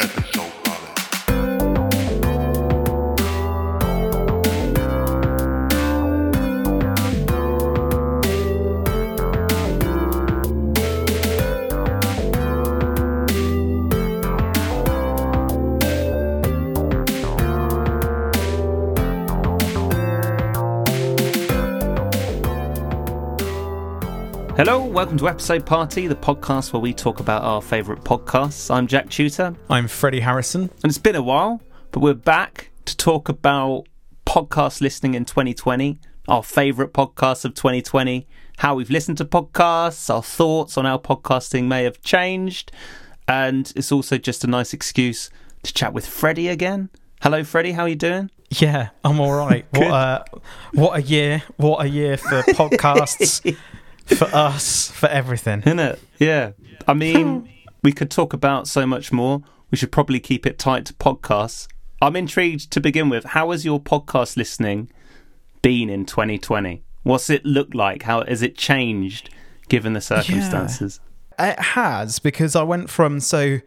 Episode Hello, welcome to Episode Party, the podcast where we talk about our favourite podcasts. I'm Jack Tutor, I'm Freddie Harrison. and it's been a while, but we're back to talk about podcast listening in 2020, our favourite podcasts of 2020, how we've listened to podcasts, our thoughts on how podcasting may have changed, and it's also just a nice excuse to chat with Freddie again. Hello, Freddie, how are you doing? Yeah, I'm all right. what a what a year! What a year for podcasts, for us, for everything. Isn't it? Yeah. I mean, we could talk about so much more. We should probably keep it tight to podcasts. I'm intrigued to begin with. How has your podcast listening been in 2020? What's it look like? How has it changed given the circumstances? It has because I went from so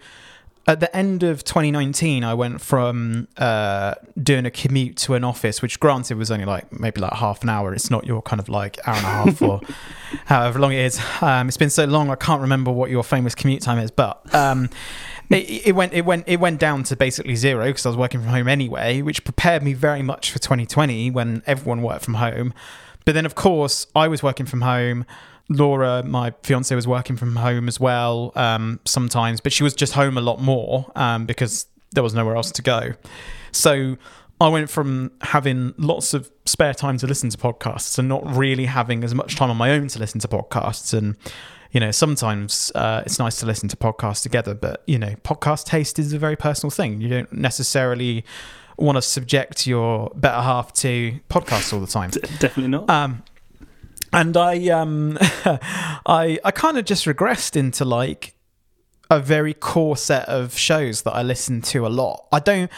at the end of 2019, I went from uh, doing a commute to an office, which granted was only like maybe like half an hour. It's not your kind of like hour and a half or however long it is. Um, it's been so long, I can't remember what your famous commute time is, but. Um, it, it went it went it went down to basically zero because I was working from home anyway, which prepared me very much for 2020 when everyone worked from home. But then, of course, I was working from home. Laura, my fiance, was working from home as well um, sometimes, but she was just home a lot more um, because there was nowhere else to go. So I went from having lots of spare time to listen to podcasts and not really having as much time on my own to listen to podcasts. And, you know, sometimes uh, it's nice to listen to podcasts together, but, you know, podcast taste is a very personal thing. You don't necessarily want to subject your better half to podcasts all the time. Definitely not. Um, and I um, I I kind of just regressed into like a very core set of shows that I listen to a lot. I don't.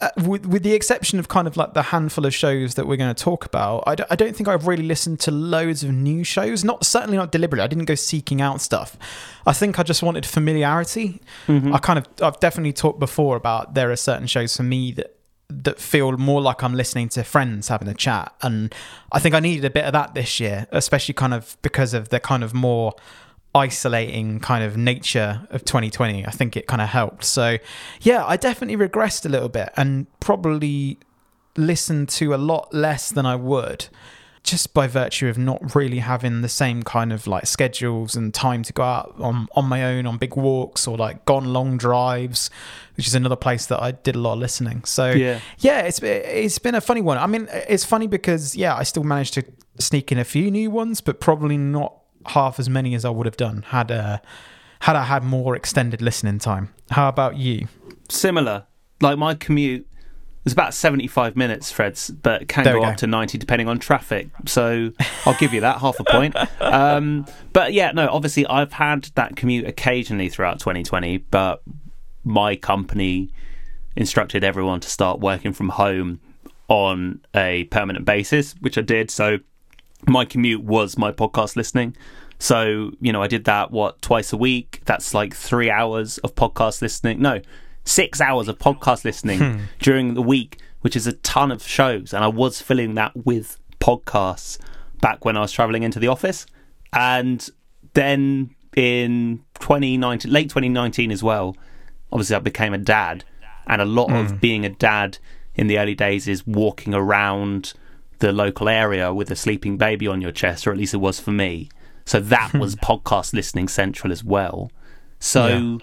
Uh, with, with the exception of kind of like the handful of shows that we're going to talk about, I don't, I don't think I've really listened to loads of new shows. Not certainly not deliberately. I didn't go seeking out stuff. I think I just wanted familiarity. I kind of I've definitely talked before about there are certain shows for me that that feel more like I'm listening to friends having a chat. And I think I needed a bit of that this year, especially kind of because of the kind of more isolating kind of nature of 2020. I think it kind of helped. So, yeah, I definitely regressed a little bit and probably listened to a lot less than I would just by virtue of not really having the same kind of like schedules and time to go out on on my own on big walks or like gone long drives which is another place that I did a lot of listening so Yeah. yeah it's it's been a funny one I mean it's funny because yeah I still managed to sneak in a few new ones but probably not half as many as I would have done had uh had I had more extended listening time how about you Similar. Like my commute was about 75 minutes, Freds, but can There go up to 90 depending on traffic. So I'll give you that, half a point. Um, but yeah, no, obviously I've had that commute occasionally throughout 2020, but my company instructed everyone to start working from home on a permanent basis, which I did. So my commute was my podcast listening. So, you know, I did that, what, twice a week? That's like three hours of podcast listening. No, six hours of podcast listening hmm. during the week, which is a ton of shows. And I was filling that with podcasts back when I was traveling into the office. And then in 2019, late 2019 as well, obviously I became a dad. And a lot of hmm. being a dad in the early days is walking around the local area with a sleeping baby on your chest, or at least it was for me. So that was podcast listening central as well. So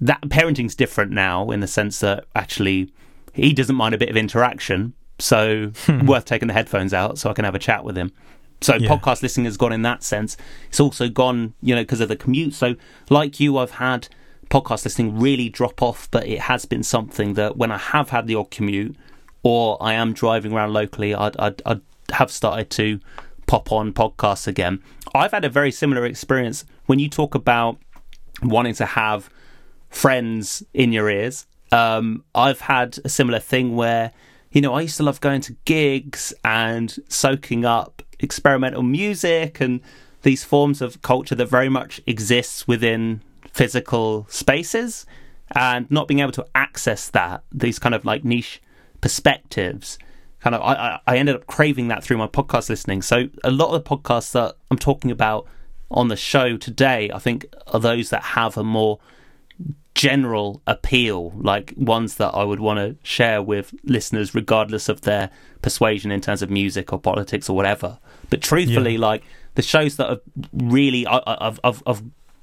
that parenting's different now in the sense that actually he doesn't mind a bit of interaction. So hmm. worth taking the headphones out so I can have a chat with him. So Yeah. podcast listening has gone in that sense. It's also gone, you know, because of the commute. So like you, I've had podcast listening really drop off, but it has been something that when I have had the odd commute or I am driving around locally, I'd, I'd, I'd have started to pop on podcasts again. I've had a very similar experience when you talk about wanting to have friends in your ears. Um, I've had a similar thing where, you know, I used to love going to gigs and soaking up experimental music and these forms of culture that very much exists within physical spaces. and not being able to access that these kind of like niche perspectives kind of I, I- I ended up craving that through my podcast listening so a lot of the podcasts that i'm talking about on the show today i think are those that have a more general appeal like ones that i would want to share with listeners regardless of their persuasion in terms of music or politics or whatever. But truthfully like the shows that have really I've, I've, I've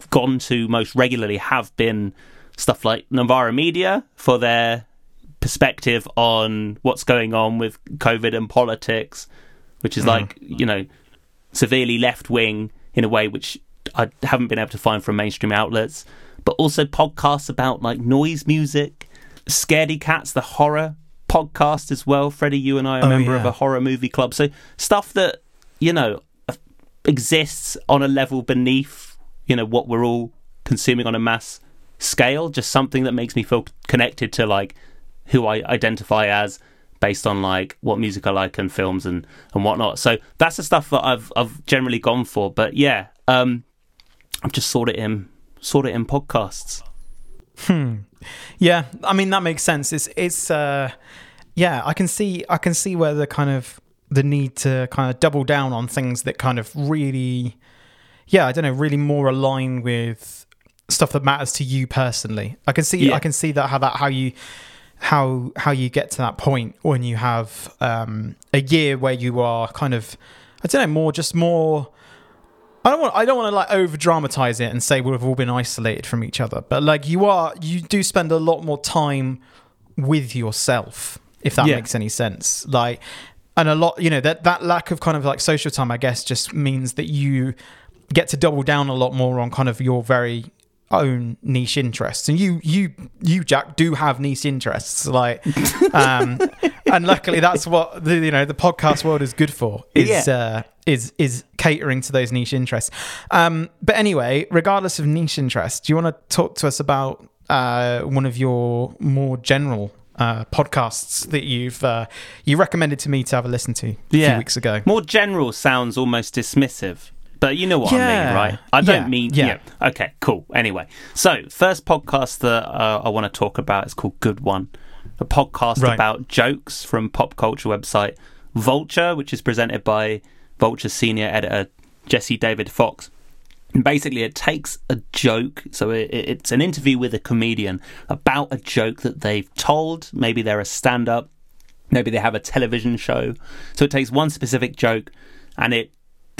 gone to most regularly have been stuff like Novara Media for their perspective on what's going on with COVID and politics, which is mm-hmm. like, you know, severely left wing in a way which I haven't been able to find from mainstream outlets, but also podcasts about like noise music, Scaredy Cats, the horror podcast as well. Freddie, you and I are a Oh, member of a horror movie club. So stuff that, you know, exists on a level beneath, you know, what we're all consuming on a mass scale, just something that makes me feel connected to like who I identify as based on like what music I like and films and and whatnot. So that's the stuff that I've I've generally gone for. But yeah, um, I've just sorted it in sorted it in podcasts. Hmm. Yeah, I mean that makes sense. It's it's uh yeah, I can see I can see where the kind of the need to kind of double down on things that kind of really yeah, I don't know, really more align with stuff that matters to you personally. I can see Yeah. I can see that how that how you how how you get to that point when you have um a year where you are kind of I don't know, more just more I don't want I don't want to like over dramatize it and say we've all been isolated from each other, but like you are you do spend a lot more time with yourself if that Yeah. makes any sense. Like and a lot you know that that lack of kind of like social time I guess just means that you get to double down a lot more on kind of your very own niche interests and you you you jack do have niche interests like um and luckily that's what the you know the podcast world is good for is Yeah. uh is is catering to those niche interests um but anyway regardless of niche interests do you want to talk to us about uh one of your more general uh podcasts that you've uh you recommended to me to have a listen to a few weeks ago More general sounds almost dismissive. But you know what I mean, right? I don't Yeah. mean Yeah. yeah. Okay, cool. Anyway, so first podcast that uh, I want to talk about is called Good One, a podcast Right. about jokes from pop culture website Vulture, which is presented by Vulture senior editor Jesse David Fox. And basically, it takes a joke. So it, it- it's an interview with a comedian about a joke that they've told. Maybe they're a stand up, maybe they have a television show. So it takes one specific joke and it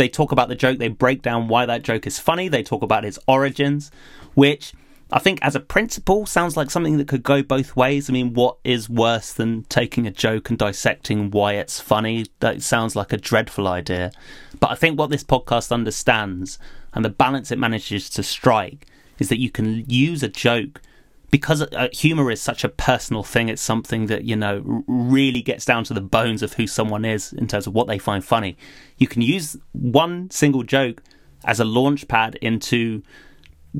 they talk about the joke, they break down why that joke is funny, they talk about its origins, which I think as a principle sounds like something that could go both ways. I mean, what is worse than taking a joke and dissecting why it's funny? That sounds like a dreadful idea. But I think what this podcast understands and the balance it manages to strike is that you can use a joke because uh, humor is such a personal thing. It's something that you know really gets down to the bones of who someone is in terms of what they find funny. You can use one single joke as a launch pad into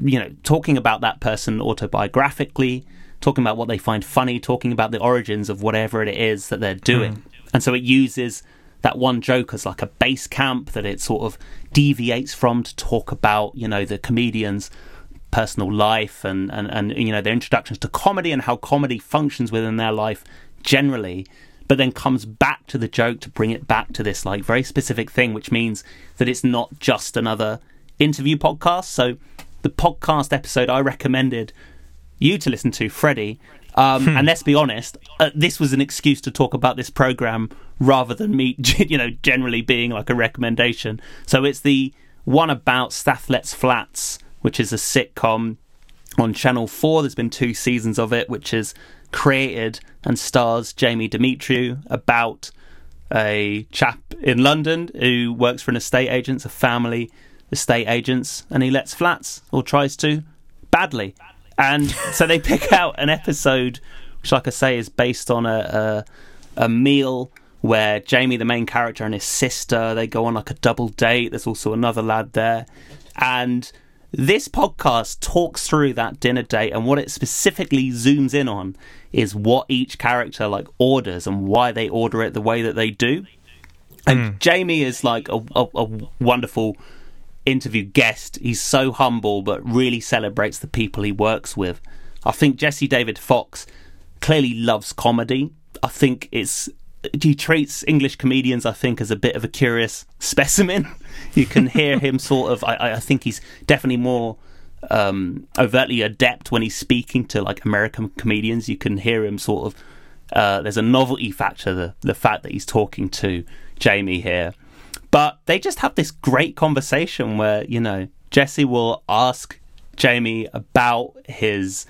you know talking about that person autobiographically, talking about what they find funny, talking about the origins of whatever it is that they're doing, and so it uses that one joke as like a base camp that it sort of deviates from to talk about you know the comedians personal life and, and, and you know their introductions to comedy and how comedy functions within their life generally but then comes back to the joke to bring it back to this like very specific thing which means that it's not just another interview podcast. So the podcast episode i recommended you to listen to freddie um, and let's be honest uh, this was an excuse to talk about this program rather than me you know generally being like a recommendation. So it's the one about Stath Lets Flats, which is a sitcom on Channel 4. There's been two seasons of it, which is created and stars Jamie Demetriou about a chap in London who works for an estate agent, a family estate agents, and he lets flats, or tries to, badly. And so they pick out an episode, which, like I say, is based on a, a, a meal where Jamie, the main character, and his sister they go on like a double date. There's also another lad there, and this podcast talks through that dinner date, and what it specifically zooms in on is what each character like orders and why they order it the way that they do. And hmm. Jamie is like a, a, a wonderful interview guest. He's so humble, but really celebrates the people he works with. I think Jesse David Fox clearly loves comedy. I think it's he treats English comedians, I think, as a bit of a curious specimen. You can hear him sort of. I, I think he's definitely more um, overtly adept when he's speaking to like American comedians. You can hear him sort of. Uh, there's a novelty factor, the the fact that he's talking to Jamie here, but they just have this great conversation where you know Jesse will ask Jamie about his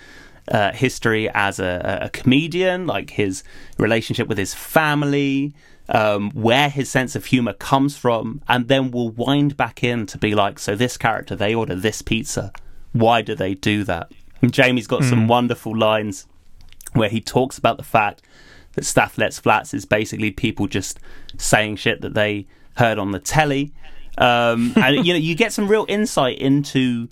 uh, history as a, a comedian, like his relationship with his family, um, where his sense of humor comes from, and then we'll wind back in to be like, so this character, they order this pizza. Why do they do that? And Jamie's got some wonderful lines where he talks about the fact that Stath Lets Flats is basically people just saying shit that they heard on the telly. Um, and you know, you get some real insight into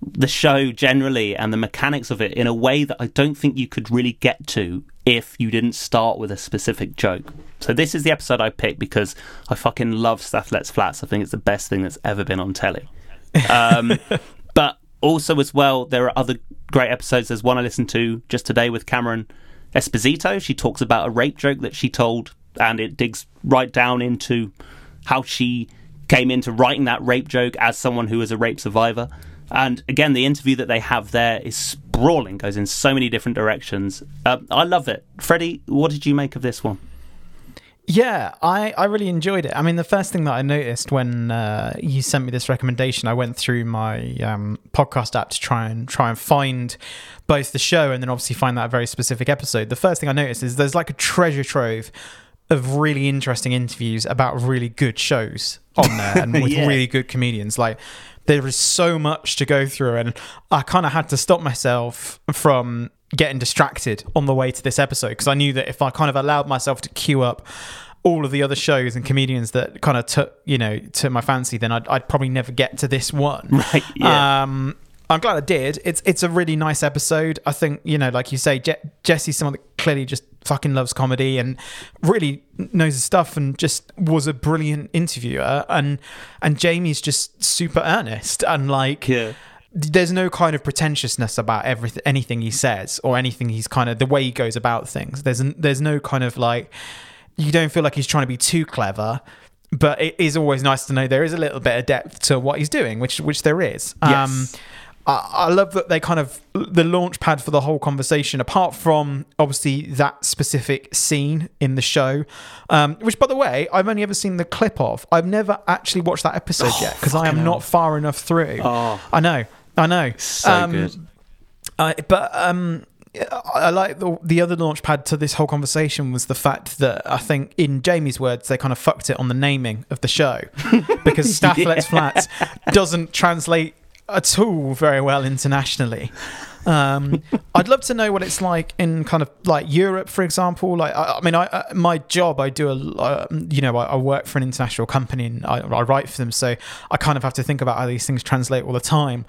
the show generally and the mechanics of it in a way that I don't think you could really get to if you didn't start with a specific joke. So this is the episode I picked because I fucking love Stath Lets Flats. I think it's the best thing that's ever been on telly. Um, but also as well, there are other great episodes. There's one I listened to just today with Cameron Esposito. She talks about a rape joke that she told, and it digs right down into how she came into writing that rape joke as someone who was a rape survivor. And again, the interview that they have there is sprawling, goes in so many different directions. Uh, I love it. Freddie, what did you make of this one? Yeah, I, I really enjoyed it. I mean, the first thing that I noticed when uh, you sent me this recommendation, I went through my um, podcast app to try and try and find both the show and then obviously find that very specific episode. The first thing I noticed is there's like a treasure trove of really interesting interviews about really good shows on there and with Yeah. really good comedians. Like there is so much to go through, and I kind of had to stop myself from getting distracted on the way to this episode because I knew that if I kind of allowed myself to queue up all of the other shows and comedians that kind of took you know to my fancy, then I'd, I'd probably never get to this one. Right, yeah. Um, I'm glad I did. It's it's a really nice episode. I think you know, like you say, Je- Jesse's someone that clearly just fucking loves comedy and really knows his stuff, and just was a brilliant interviewer. And and Jamie's just super earnest and like Yeah. there's no kind of pretentiousness about everything anything he says or anything he's kind of the way he goes about things there's there's no kind of like you don't feel like he's trying to be too clever but it is always nice to know there is a little bit of depth to what he's doing which which there is um Yes. I, I love that they kind of the launch pad for the whole conversation apart from obviously that specific scene in the show um, which by the way i've only ever seen the clip of. I've never actually watched that episode yet because i am fucking not far enough through. Oh. i know i know. So Um, good. I, but um, I like the, the other launch pad to this whole conversation was the fact that I think, in Jamie's words, they kind of fucked it on the naming of the show. Because Stath Lets Flats doesn't translate at all very well internationally. Um, I'd love to know what it's like in kind of like Europe, for example. Like, I, I mean, I, I my job, I do a, uh, you know, I, I work for an international company and I, I write for them, so I kind of have to think about how these things translate all the time.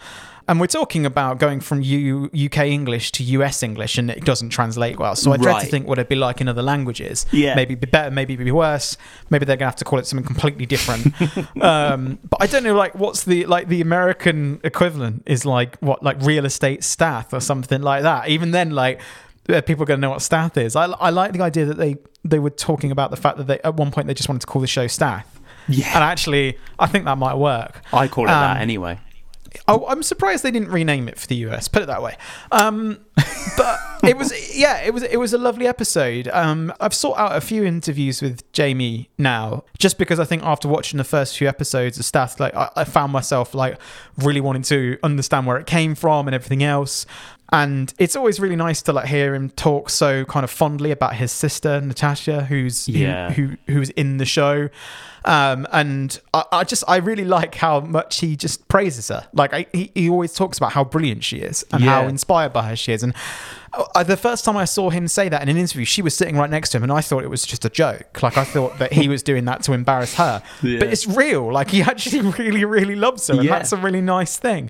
And we're talking about going from U, UK English to US English, and it doesn't translate well. So I dread to think what it'd be like in other languages. Yeah. maybe be better, maybe be worse. Maybe they're gonna have to call it something completely different. um, but I don't know, like, what's the like the American equivalent is like what like real estate staff or something like that. Even then, like uh, people are gonna know what staff is. I, I like the idea that they they were talking about the fact that they at one point they just wanted to call the show Stath. Yeah. And actually, I think that might work. I call it Um, that anyway. I, I'm surprised they didn't rename it for the US. Put it that way. Um, but it was, yeah, it was, it was a lovely episode. Um, I've sought out a few interviews with Jamie now, just because I think after watching the first few episodes of Stath, like I, I found myself like really wanting to understand where it came from and everything else. And it's always really nice to like hear him talk so kind of fondly about his sister Natasha, who's who- Yeah. who who's in the show. Um, and I, I just I really like how much he just praises her. Like I, he, he always talks about how brilliant she is and how inspired by her she is. And uh, the first time I saw him say that in an interview, she was sitting right next to him, and I thought it was just a joke. Like I thought that he was doing that to embarrass her, Yeah. but it's real. Like he actually really, really loves her, and Yeah. that's a really nice thing.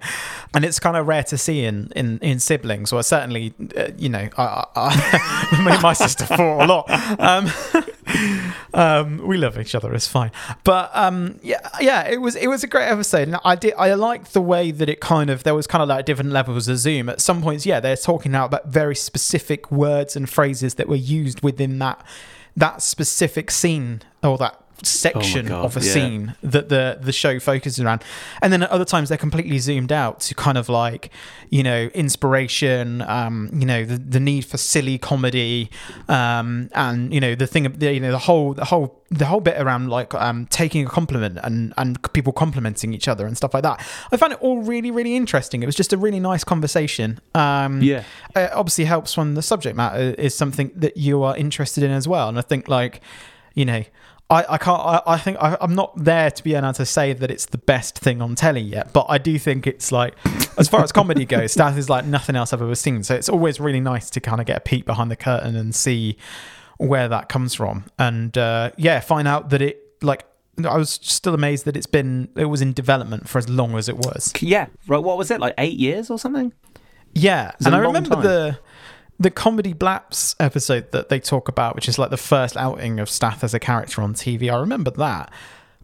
And it's kind of rare to see in in, in siblings, or certainly, uh, you know, I, I, and my sister fought a lot. Um, um, we love each other. It's fine. But um, yeah, yeah, it was it was a great episode, and I did I liked the way that it kind of there was kind of like different levels of zoom. At some points, yeah, they're talking about very specific words and phrases that were used within that that specific scene or that section God, of a yeah. scene that the the show focuses around and then at other times they're completely zoomed out to kind of like you know inspiration um you know the, the need for silly comedy um and you know the thing the, you know the whole the whole the whole bit around like um taking a compliment and and people complimenting each other and stuff like that i found it all really really interesting it was just a really nice conversation um Yeah. it obviously helps when the subject matter is something that you are interested in as well. And I think, like, you know, I, I can't, I, I think I, I'm not there to be able to say that it's the best thing on telly yet, but I do think it's like, as far as comedy goes, Stath is like nothing else I've ever seen. So it's always really nice to kind of get a peek behind the curtain and see where that comes from. And uh, yeah, find out that it, like, I was still amazed that it's been, it was in development for as long as it was. Yeah. Right. What was it? Like eight years or something? Yeah, and I remember time. the the comedy Blaps episode that they talk about, which is like the first outing of Stath as a character on TV. I remember that,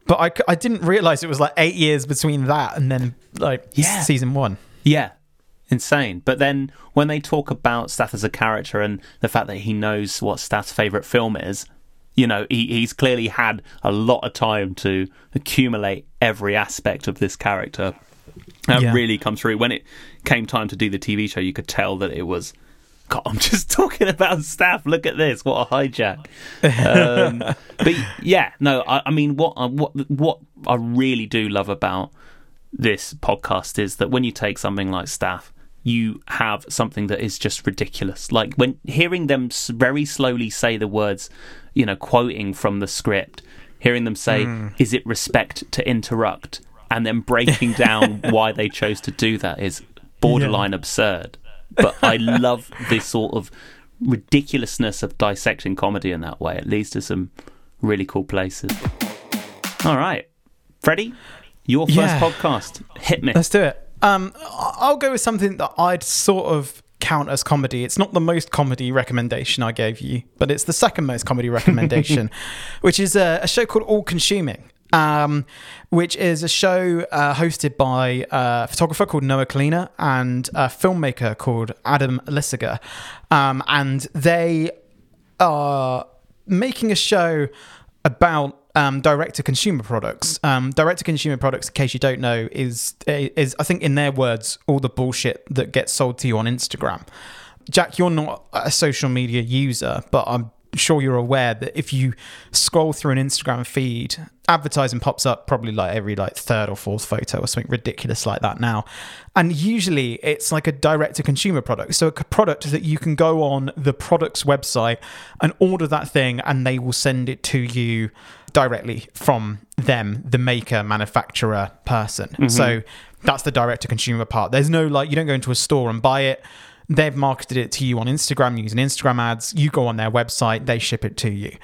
but I, I didn't realize it was like eight years between that and then like Yeah. season one. Yeah. Insane. But then when they talk about Stath as a character and the fact that he knows what Stath's favourite film is, you know, he, he's clearly had a lot of time to accumulate every aspect of this character. That Yeah. really comes through. When it came time to do the TV show, you could tell that it was. God, I'm just talking about Stath. Look at this! What a hijack! Um, but yeah, no, I, I mean, what I- what what I really do love about this podcast is that when you take something like Stath you have something that is just ridiculous like when hearing them very slowly say the words you know quoting from the script hearing them say is it respect to interrupt and then breaking down why they chose to do that is borderline absurd but i love this sort of ridiculousness of dissecting comedy in that way it leads to some really cool places all right freddie your first Yeah. podcast hit me Let's do it. Um, I'll go with something that I'd sort of count as comedy. It's not the most comedy recommendation I gave you, but it's the second most comedy recommendation, which is a, a show called All Consuming. Um, which is a show uh, hosted by a photographer called Noah Kalina and a filmmaker called Adam Lisagor. Um, and they are making a show about um, direct to consumer products. Um, direct to consumer products, in case you don't know, is is I think in their words all the bullshit that gets sold to you on Instagram. Jack, you're not a social media user, but I'm sure you're aware that if you scroll through an Instagram feed, advertising pops up probably like every like third or fourth photo or something ridiculous like that now. And usually it's like a direct to consumer product. So a product that you can go on the product's website and order that thing and they will send it to you directly from them, the maker, manufacturer person. Mm-hmm. So that's the direct to consumer part. There's no like you don't go into a store and buy it. They've marketed it to you on Instagram using Instagram ads. You go on their website, they ship it to you.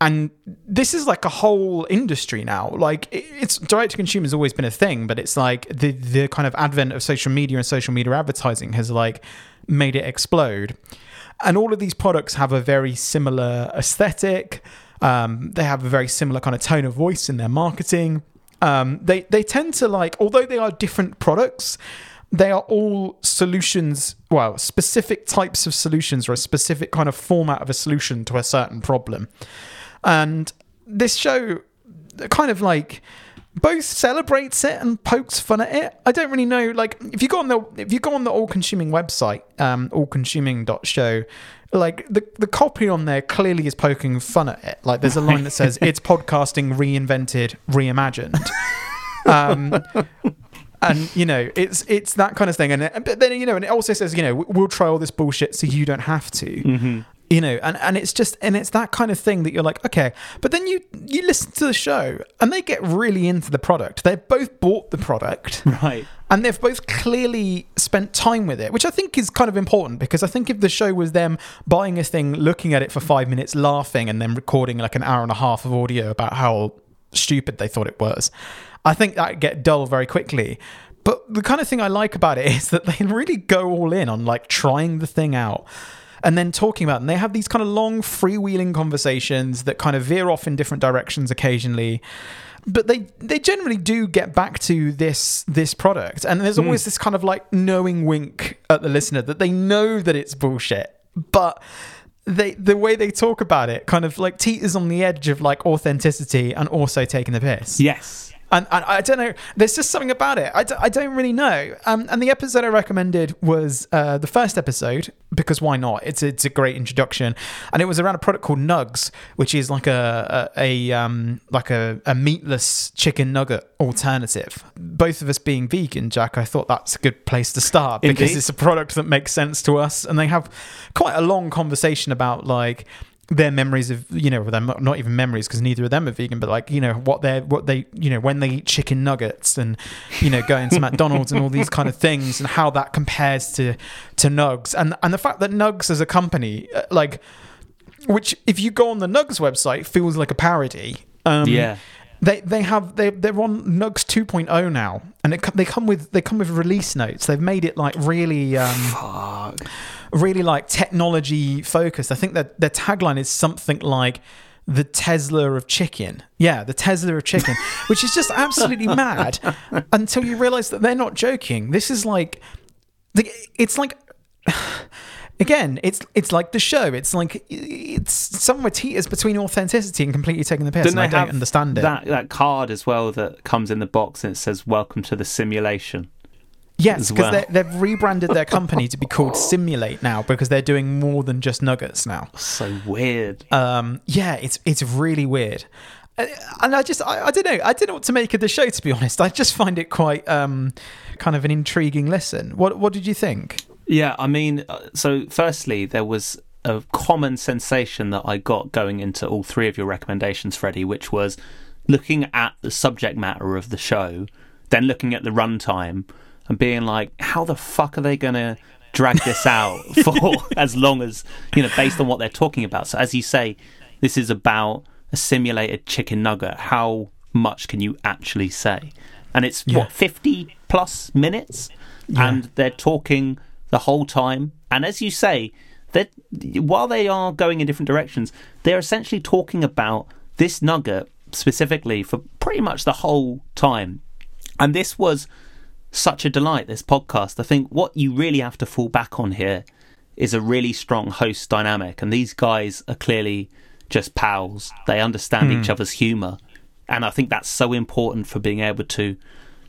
And this is like a whole industry now. Like it's direct to consumer has always been a thing, but it's like the the kind of advent of social media and social media advertising has like made it explode. And all of these products have a very similar aesthetic. Um, they have a very similar kind of tone of voice in their marketing. Um, they they tend to like, although they are different products, they are all solutions. Well, specific types of solutions or a specific kind of format of a solution to a certain problem. And this show kind of like both celebrates it and pokes fun at it. I don't really know. Like, if you go on the if you go on the all consuming website, um, allconsuming.show, like the the copy on there clearly is poking fun at it. Like, there's a line that says it's podcasting reinvented, reimagined. Um, and you know it's it's that kind of thing and it- but then you know and it also says you know we'll try all this bullshit so you don't have to you know and and it's just and it's that kind of thing that you're like okay but then you you listen to the show and they get really into the product they've both bought the product right and they've both clearly spent time with it, which I think is kind of important because I think if the show was them buying a thing, looking at it for five minutes, laughing, and then recording like an hour and a half of audio about how stupid they thought it was, I think that'd get dull very quickly. But the kind of thing I like about it is that they really go all in on like trying the thing out. And then talking about. And they have these kind of long freewheeling conversations that kind of veer off in different directions occasionally. But they they generally do get back to this this product, and there's hmm. always this kind of like knowing wink at the listener that they know that it's bullshit, but they the way they talk about it kind of like teeters on the edge of like authenticity and also taking the piss. Yes. And, and I don't know. There's just something about it. I, d- I don't really know. Um, and the episode I recommended was uh, the first episode because why not? It's it's a great introduction, and it was around a product called Nuggs, which is like a a, a um like a, a meatless chicken nugget alternative. Both of us being vegan, Jack, I thought that's a good place to start because Indeed. it's a product that makes sense to us, and they have quite a long conversation about like their memories of you know them not even memories because neither of them are vegan but like you know what they what they you know when they eat chicken nuggets and you know going to McDonald's and all these kind of things and how that compares to to Nuggs and and the fact that Nuggs as a company uh, like which if you go on the Nuggs website feels like a parody um Yeah. They they have they they're on Nuggs 2.0 now, and it, they come with they come with release notes. They've made it like really um, really like technology focused. I think that their tagline is something like the Tesla of chicken. Yeah, the Tesla of chicken, which is just absolutely mad until you realize that they're not joking. This is like the- it's like again, it's it's like the show. It's like it's somewhere teeters between authenticity and completely taking the piss. Didn't and I don't understand it. That that card as well that comes in the box and it says "Welcome to the simulation." Yes, because well. they've rebranded their company to be called Simulate now because they're doing more than just nuggets now. So weird. Um, yeah, it's it's really weird, Uh, and I just I, I don't know I don't know what to make of the show to be honest. I just find it quite um, kind of an intriguing listen. What what did you think? Yeah, I mean, uh, so firstly, there was a common sensation that I got going into all three of your recommendations, Freddie, which was looking at the subject matter of the show, then looking at the runtime and being like, how the fuck are they going to drag this out for as long as, you know, based on what they're talking about? So, as you say, this is about a simulated chicken nugget. How much can you actually say? And it's Yeah. what, 50 plus minutes? And they're talking the whole time. And as you say, that while they are going in different directions, they're essentially talking about this nugget specifically for pretty much the whole time. And this was such a delight, this podcast. I think what you really have to fall back on here is a really strong host dynamic. And these guys are clearly just pals. They understand each hmm. other's humour. And I think that's so important for being able to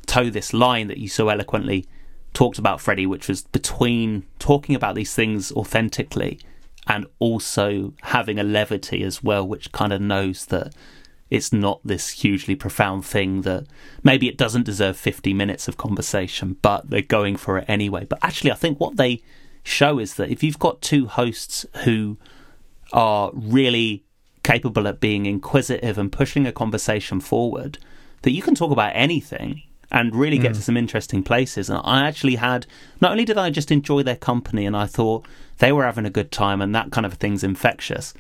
toe this line that you so eloquently talked about, Freddie, which was between talking about these things authentically and also having a levity as well, which kind of knows that it's not this hugely profound thing that maybe it doesn't deserve 50 minutes of conversation, but they're going for it anyway. But actually, I think what they show is that if you've got two hosts who are really capable at being inquisitive and pushing a conversation forward, that you can talk about anything and really get mm. to some interesting places. And I actually had, not only did I just enjoy their company and I thought they were having a good time and that kind of thing's infectious,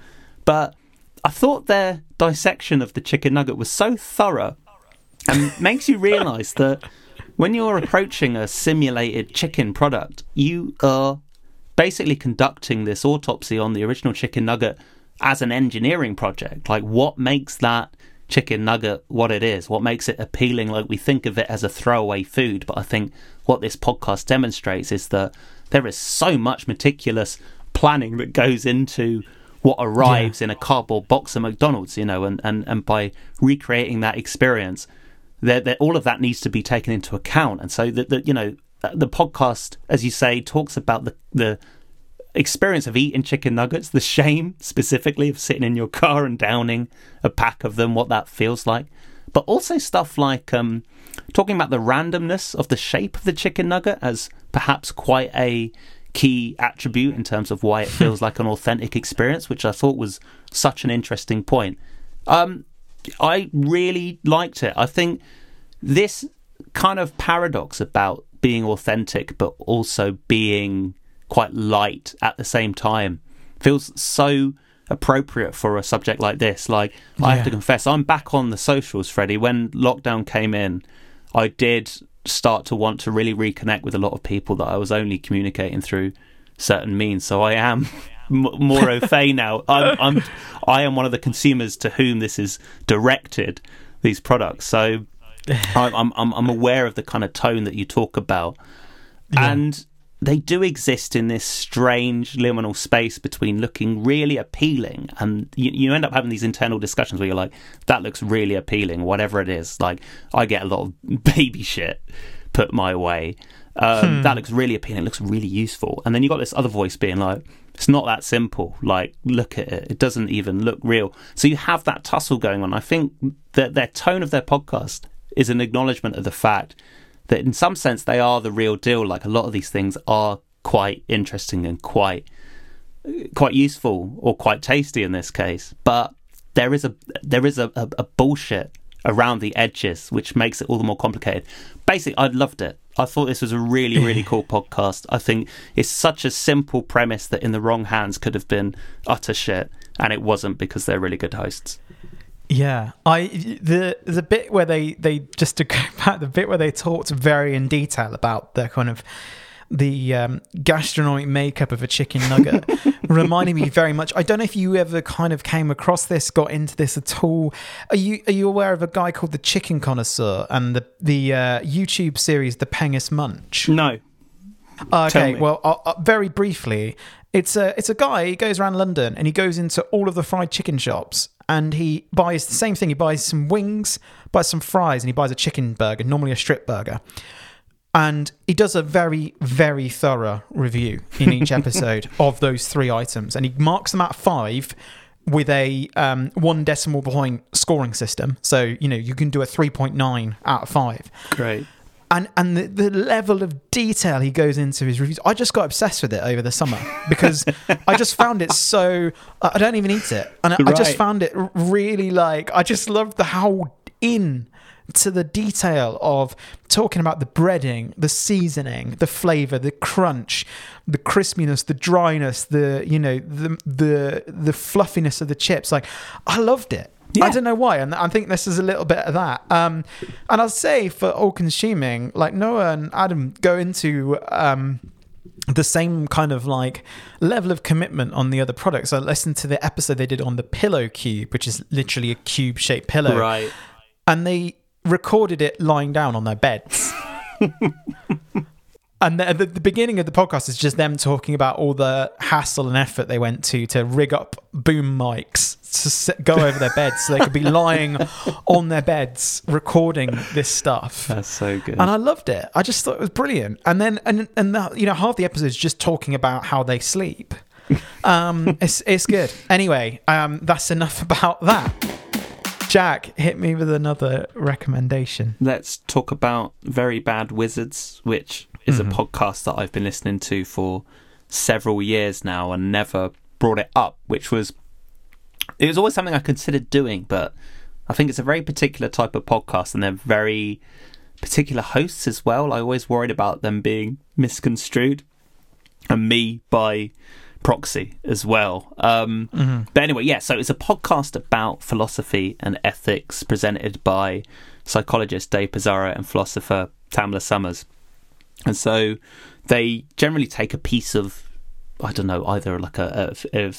but I thought their dissection of the chicken nugget was so thorough and makes you realize that when you're approaching a simulated chicken product, you are basically conducting this autopsy on the original chicken nugget as an engineering project. Like, what makes that chicken nugget what it is? What makes it appealing? Like, we think of it as a throwaway food, but I think what this podcast demonstrates is that there is so much meticulous planning that goes into what arrives in a cardboard box at McDonald's, you know, and, and, and by recreating that experience, that that all of that needs to be taken into account. And so that, that you know, the podcast, as you say, talks about the, the experience of eating chicken nuggets, the shame specifically of sitting in your car and downing a pack of them, what that feels like. But also stuff like um, talking about the randomness of the shape of the chicken nugget as perhaps quite a key attribute in terms of why it feels like an authentic experience, which I thought was such an interesting point. Um, I really liked it. I think this kind of paradox about being authentic but also being quite light at the same time feels so appropriate for a subject like this. Like, I have to confess, I'm back on the socials, Freddie. When lockdown came in, I did start to want to really reconnect with a lot of people that I was only communicating through certain means. So I am more au fait now. I'm, I'm I am one of the consumers to whom this is directed. These products, so I'm I'm I'm I'm aware of the kind of tone that you talk about, and they do exist in this strange liminal space between looking really appealing and you, you end up having these internal discussions where you're like, that looks really appealing, whatever it is. Like, I get a lot of baby shit put my way. Um, That looks really appealing, it looks really useful. And then you got this other voice being like, it's not that simple. Like, look at it. It doesn't even look real. So you have that tussle going on. I think that their tone of their podcast is an acknowledgement of the fact that in some sense they are the real deal. Like a lot of these things are quite interesting and quite quite useful or quite tasty in this case. But there is a there is a, a, a bullshit around the edges which makes it all the more complicated. Basically, I loved it. I thought this was a really, really cool podcast. I think it's such a simple premise that in the wrong hands could have been utter shit, and it wasn't because they're really good hosts. Yeah, I the the bit where they they just to go back the bit where they talked very in detail about the kind of the um, gastronomic makeup of a chicken nugget reminded me very much. I don't know if you ever kind of came across this, got into this at all. Are you are you aware of a guy called the Chicken Connoisseur and the the uh, YouTube series The Pengest Munch? No, okay, well, uh, uh, very briefly, it's a it's a guy. He goes around London and he goes into all of the fried chicken shops and he buys the same thing. He buys some wings, buys some fries, and he buys a chicken burger, normally a strip burger. And he does a very very thorough review in each episode of those three items, and he marks them at five with a um, one decimal point scoring system. So you know you can do a three point nine out of five great. And and the, the level of detail he goes into his reviews i just got obsessed with it over the summer because i just found it so i don't even eat it. And i, I just found it really like i just loved the how in to the detail of talking about the breading the seasoning the flavor the crunch the crispiness the dryness the you know the the the fluffiness of the chips. Like i loved it I don't know why, and I think this is a little bit of that. Um, and I'll say for all consuming, like Noah and Adam go into um, the same kind of like level of commitment on the other products. I listened to the episode they did on the Pillow Cube, which is literally a cube shaped pillow, Right. and they recorded it lying down on their beds. And the, the, the beginning of the podcast is just them talking about all the hassle and effort they went to to rig up boom mics to go over their beds so they could be lying on their beds recording this stuff. That's so good. And I loved it. I just thought it was brilliant. And then and and the, you know half the episode is just talking about how they sleep. Um, it's it's good. Anyway, um, that's enough about that. Jack, hit me with another recommendation. Let's talk about Very Bad Wizards, which is a podcast that I've been listening to for several years now and never brought it up, which was it was always something I considered doing, but I think it's a very particular type of podcast and they're very particular hosts as well. I always worried about them being misconstrued and me by proxy as well. Um, But anyway, yeah, so it's a podcast about philosophy and ethics presented by psychologist Dave Pizarro and philosopher Tamler Sommers. And so they generally take a piece of, I don't know, either like a, a, a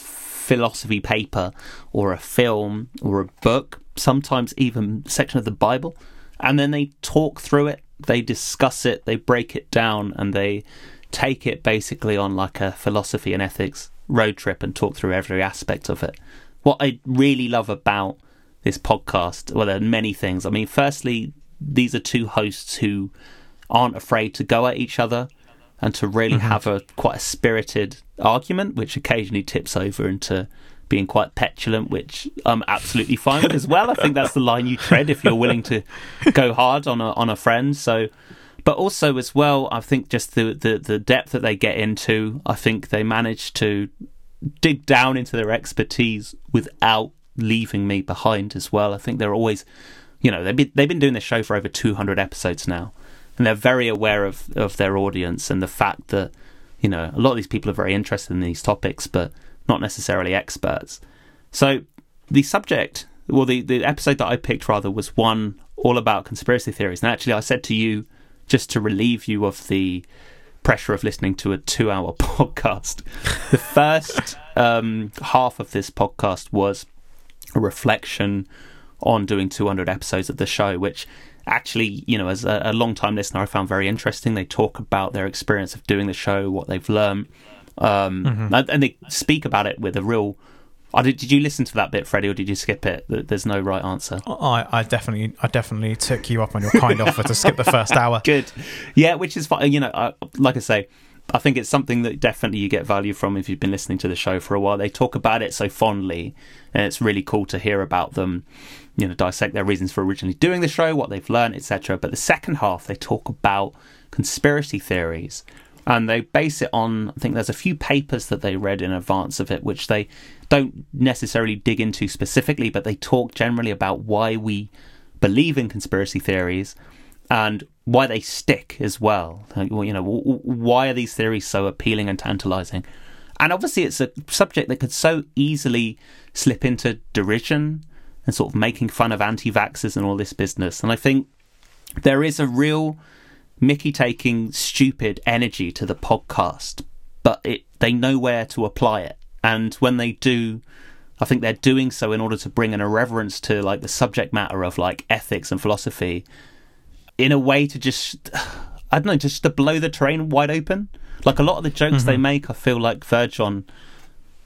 philosophy paper or a film or a book, sometimes even section of the Bible, and then they talk through it, they discuss it, they break it down, and they take it basically on like a philosophy and ethics road trip and talk through every aspect of it. What I really love about this podcast, well, there are many things. I mean, firstly, these are two hosts who aren't afraid to go at each other and to really mm-hmm. have a quite a spirited argument, which occasionally tips over into being quite petulant, which I'm absolutely fine with as well. I think that's the line you tread if you're willing to go hard on a on a friend. So, but also as well, I think just the the, the depth that they get into, I think they manage to dig down into their expertise without leaving me behind as well. I think they're always, you know, they've been, they've been doing this show for over 200 episodes now, and they're very aware of, of their audience and the fact that, you know, a lot of these people are very interested in these topics, but not necessarily experts. So the subject, well, the, the episode that I picked rather was one all about conspiracy theories. And actually, I said to you, just to relieve you of the pressure of listening to a two-hour podcast. The first um, half of this podcast was a reflection on doing 200 episodes of the show, which actually, you know, as a, a long time listener, I found very interesting. They talk about their experience of doing the show, what they've learned, um, and, and they speak about it with a real. I did, did you listen to that bit, Freddie, or did you skip it? There's no right answer. I, I definitely, I definitely took you up on your kind offer to skip the first hour. Good. Yeah, which is fine. You know, I, like I say, I think it's something that definitely you get value from if you've been listening to the show for a while. They talk about it so fondly, and it's really cool to hear about them. You know, dissect their reasons for originally doing the show, what they've learned, etc. But the second half, they talk about conspiracy theories, and they base it on. I think there's a few papers that they read in advance of it, which they don't necessarily dig into specifically, but they talk generally about why we believe in conspiracy theories and why they stick as well. You know, why are these theories so appealing and tantalizing? And obviously, it's a subject that could so easily slip into derision and sort of making fun of anti vaxxers and all this business. And I think there is a real Mickey taking stupid energy to the podcast, but it they know where to apply it. And when they do, I think they're doing so in order to bring an irreverence to like the subject matter of like ethics and philosophy in a way to just I don't know, just to blow the train wide open. Like a lot of the jokes they mm-hmm. make, I feel like verge on.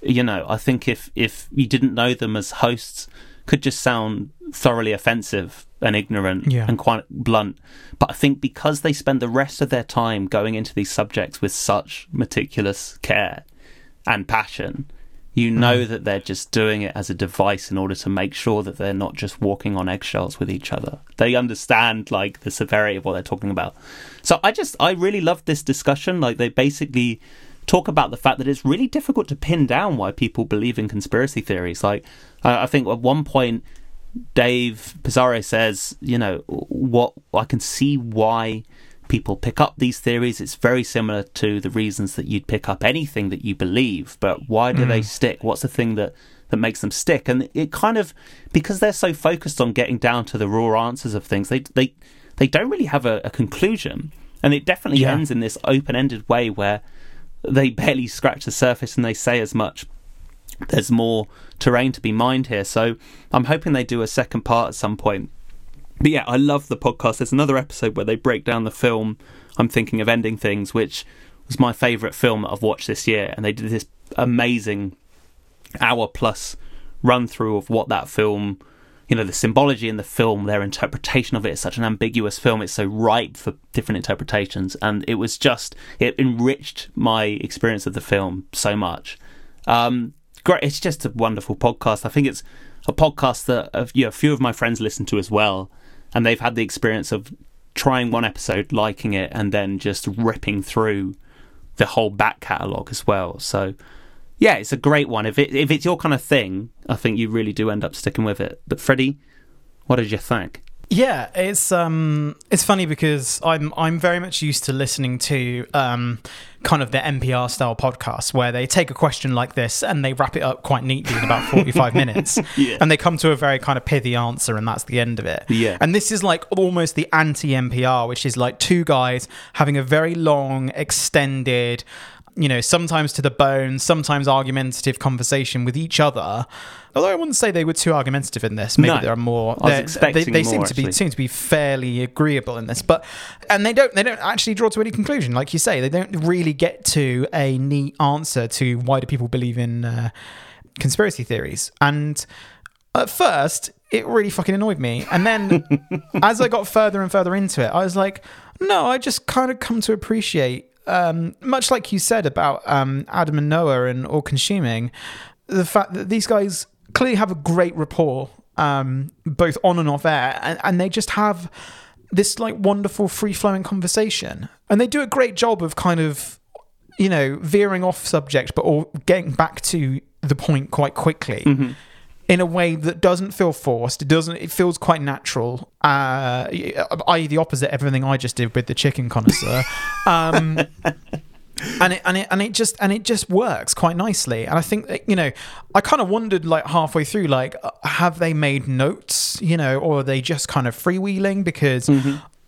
You know, I think if if you didn't know them as hosts, could just sound thoroughly offensive and ignorant Yeah. and quite blunt. But I think because they spend the rest of their time going into these subjects with such meticulous care and passion, you hmm. know that they're just doing it as a device in order to make sure that they're not just walking on eggshells with each other. They understand like the severity of what they're talking about. So I just I really love this discussion. Like they basically talk about the fact that it's really difficult to pin down why people believe in conspiracy theories. Like I I think at one point Dave Pizarro says, you know, what I can see why people pick up these theories. It's very similar to the reasons that you'd pick up anything that you believe, but why do they mm. stick? What's the thing that that makes them stick? And it kind of because they're so focused on getting down to the raw answers of things, they they they don't really have a, a conclusion. And it definitely Yeah. ends in this open-ended way where they barely scratch the surface and they say as much there's more terrain to be mined here. So I'm hoping they do a second part at some point. But yeah, I love the podcast. There's another episode where they break down the film I'm thinking of ending things, which was my favourite film that I've watched this year, and they did this amazing hour plus run through of what that film you know the symbology in the film their interpretation of it. Is such an ambiguous film. It's so ripe for different interpretations. And it was just it enriched my experience of the film so much. Um great. It's just a wonderful podcast. I think it's a podcast that know, a few of my friends listen to as well and they've had the experience of trying one episode liking it and then just ripping through the whole back catalogue as well so yeah, it's a great one. If it if it's your kind of thing, I think you really do end up sticking with it. But Freddie, what did you think? Yeah, it's um, it's funny because I'm I'm very much used to listening to um, kind of the NPR style podcasts where they take a question like this and they wrap it up quite neatly in about 45 minutes, Yeah. and they come to a very kind of pithy answer, and that's the end of it. Yeah. and this is like almost the anti NPR, which is like two guys having a very long, extended. You know, sometimes to the bone, sometimes argumentative conversation with each other. Although I wouldn't say they were too argumentative in this. Maybe No. there are more. I was expecting they, they seem more, to be seem to be fairly agreeable in this, but and they don't they don't actually draw to any conclusion, like you say. They don't really get to a neat answer to why do people believe in uh, conspiracy theories. And at first, it really fucking annoyed me, and then as I got further and further into it, I was like, no, I just kind of come to appreciate. Um, much like you said about um, Adam and Noah and all consuming, the fact that these guys clearly have a great rapport, um, both on and off air, and, and they just have this like wonderful free flowing conversation, and they do a great job of kind of you know veering off subject, but all getting back to the point quite quickly. In a way that doesn't feel forced, it doesn't. It feels quite natural. Uh, i.e., the opposite of everything I just did with the chicken connoisseur. Um, and it and it and it just and it just works quite nicely and i think that, you know i kind of wondered like halfway through like uh, have they made notes you know or are they just kind of freewheeling because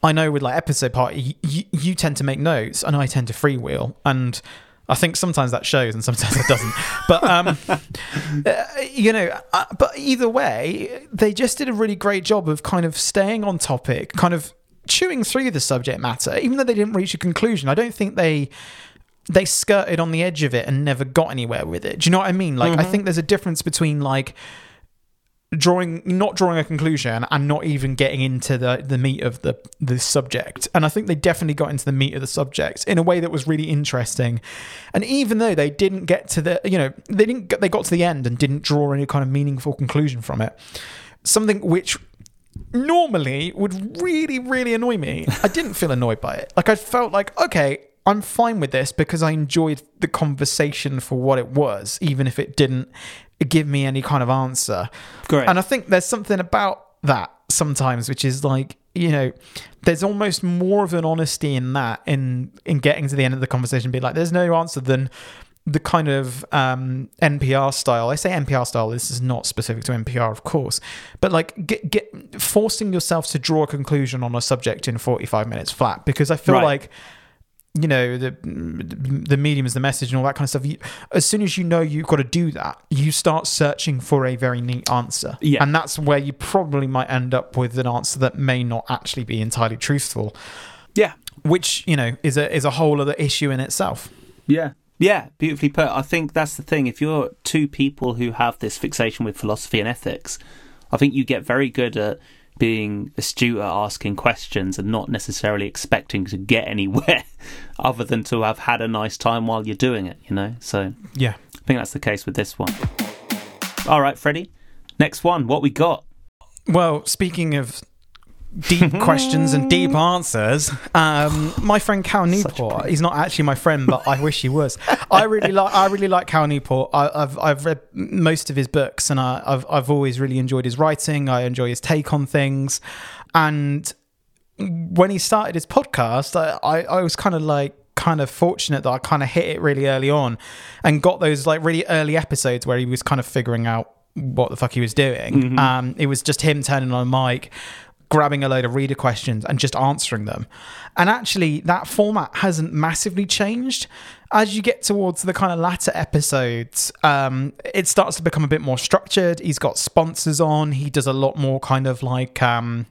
I know with like episode party, you, you tend to make notes, and I tend to freewheel, and I think sometimes that shows, and sometimes it doesn't. but um, uh, you know, uh, but either way, they just did a really great job of kind of staying on topic, kind of chewing through the subject matter, even though they didn't reach a conclusion. I don't think they they skirted on the edge of it and never got anywhere with it. Do you know what I mean? Like, I think there's a difference between like drawing not drawing a conclusion and not even getting into the the meat of the the subject. And i think they definitely got into the meat of the subject in a way that was really interesting. And even though they didn't get to the you know they didn't they got to the end and didn't draw any kind of meaningful conclusion from it. Something which normally would really really annoy me. I didn't feel annoyed by it. Like i felt like okay i'm fine with this because i enjoyed the conversation for what it was even if it didn't give me any kind of answer Great. and I think there's something about that sometimes, which is like, you know, there's almost more of an honesty in that in in getting to the end of the conversation, be like, there's no answer than the kind of um, NPR style. I say NPR style. This is not specific to NPR, of course, but like get get forcing yourself to draw a conclusion on a subject in 45 minutes flat because I feel Right. like you know the the medium is the message and all that kind of stuff. You, as soon as you know you've got to do that, you start searching for a very neat answer, Yeah. and that's where you probably might end up with an answer that may not actually be entirely truthful, yeah. which you know is a is a whole other issue in itself. Yeah. Yeah, beautifully put. I think that's the thing. If you're two people who have this fixation with philosophy and ethics, I think you get very good at being astute at asking questions and not necessarily expecting to get anywhere other than to have had a nice time while you're doing it, you know? So Yeah. I think that's the case with this one. All right, Freddie. Next one. What we got? Well, speaking of deep questions and deep answers, um, my friend Cal Newport. He's not actually my friend, but I wish he was. I really like. I really like Cal Newport. I, I've I've read most of his books, and I, I've I've always really enjoyed his writing. I enjoy his take on things, and when he started his podcast, I, I, I was kind of like kind of fortunate that I kind of hit it really early on and got those like really early episodes where he was kind of figuring out what the fuck he was doing. Um, it was just him turning on a mic, grabbing a load of reader questions and just answering them. And actually, that format hasn't massively changed. As you get towards the kind of latter episodes, um, it starts to become a bit more structured. He's got sponsors on. He does a lot more kind of like. Um,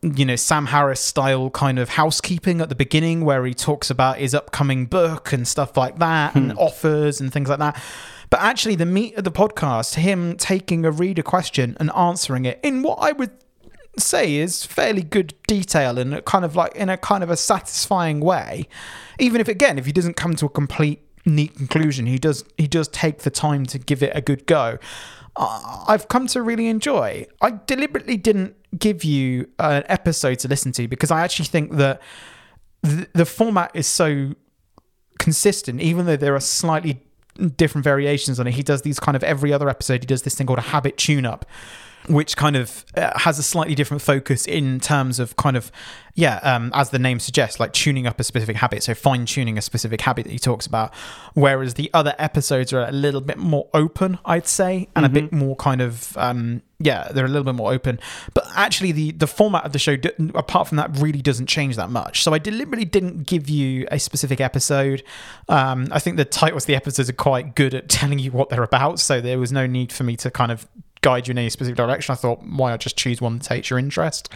you know Sam Harris style kind of housekeeping at the beginning where he talks about his upcoming book and stuff like that and offers and things like that. But actually the meat of the podcast, him taking a reader question and answering it in what I would say is fairly good detail and kind of like in a kind of a satisfying way. Even if again, if he doesn't come to a complete neat conclusion, he does he does take the time to give it a good go. I've come to really enjoy. I deliberately didn't give you an episode to listen to because I actually think that the format is so consistent, even though there are slightly different variations on it. He does these kind of every other episode. He does this thing called a habit tune up, which kind of uh, has a slightly different focus in terms of kind of yeah, um, as the name suggests, like tuning up a specific habit. So fine tuning a specific habit that he talks about. Whereas the other episodes are a little bit more open, I'd say, and a bit more kind of um, yeah, they're a little bit more open. But actually, the the format of the show, apart from that, really doesn't change that much. So I deliberately didn't give you a specific episode. Um, I think the titles of the episodes are quite good at telling you what they're about. So there was no need for me to kind of guide you in any specific direction. I thought, why not just choose one that takes your interest?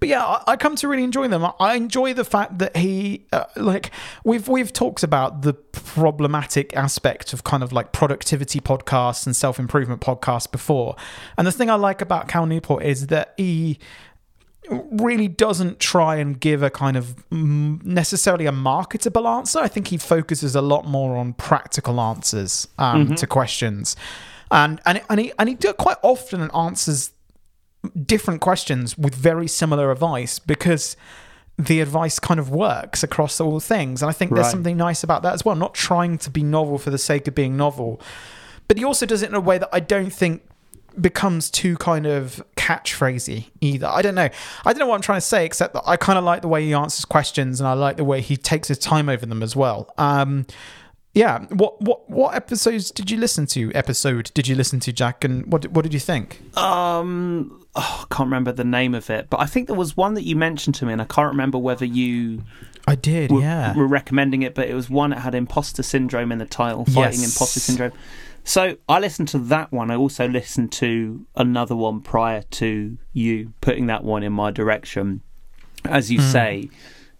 But yeah, I, I come to really enjoy them. I- I enjoy the fact that he, uh, like, we've we've talked about the problematic aspect of kind of like productivity podcasts and self improvement podcasts before, and the thing I like about Cal Newport is that he really doesn't try and give a kind of necessarily a marketable answer. I think he focuses a lot more on practical answers um, to questions, and and and he and he do quite often answers different questions with very similar advice because the advice kind of works across all things. And I think there's Right. something nice about that as well. Not trying to be novel for the sake of being novel, but he also does it in a way that I don't think becomes too kind of catchphrasy either. I don't know. I don't know what I'm trying to say, except that I kind of like the way he answers questions and I like the way he takes his time over them as well. Um, yeah, what what what episodes did you listen to? Episode did you listen to, Jack? And what what did you think? Um, oh, I can't remember the name of it, but I think there was one that you mentioned to me, and I can't remember whether you I did, were, yeah. were recommending it, but it was one that had imposter syndrome in the title, fighting Yes. imposter syndrome. So I listened to that one. I also listened to another one prior to you putting that one in my direction. As you say,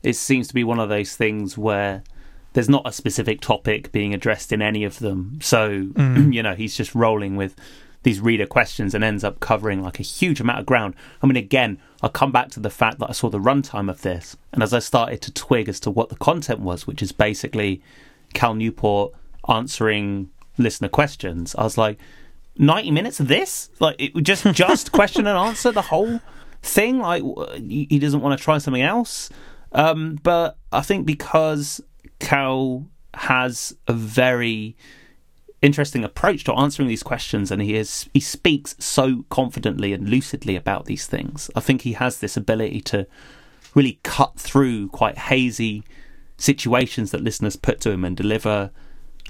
it seems to be one of those things where there's not a specific topic being addressed in any of them. So, you know, he's just rolling with these reader questions and ends up covering like a huge amount of ground. I mean, again, I'll come back to the fact that I saw the runtime of this, and as I started to twig as to what the content was, which is basically Cal Newport answering listener questions, I was like, 90 minutes of this? Like, it just just question and answer the whole thing? Like, he he doesn't want to try something else? Um, but I think because Cal has a very interesting approach to answering these questions and he is he speaks so confidently and lucidly about these things. I think he has this ability to really cut through quite hazy situations that listeners put to him and deliver.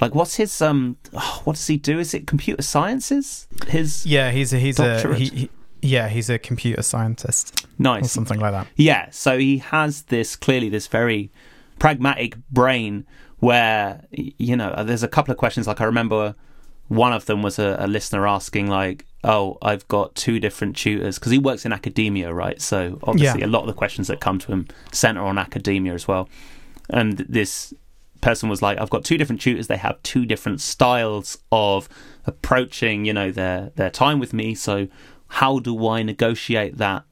Like what's his um oh, what does he do? Is it computer sciences? His Yeah, he's a he's a he, he, yeah he's a computer scientist. Nice. Or nice something like that. Yeah, so he has this clearly this very pragmatic brain where you know there's a couple of questions like I remember one of them was a, a listener asking like oh I've got two different tutors because he works in academia right? So obviously Yeah. a lot of the questions that come to him center on academia as well. And this person was like i've got two different tutors. They have two different styles of approaching you know their their time with me. So how do i negotiate that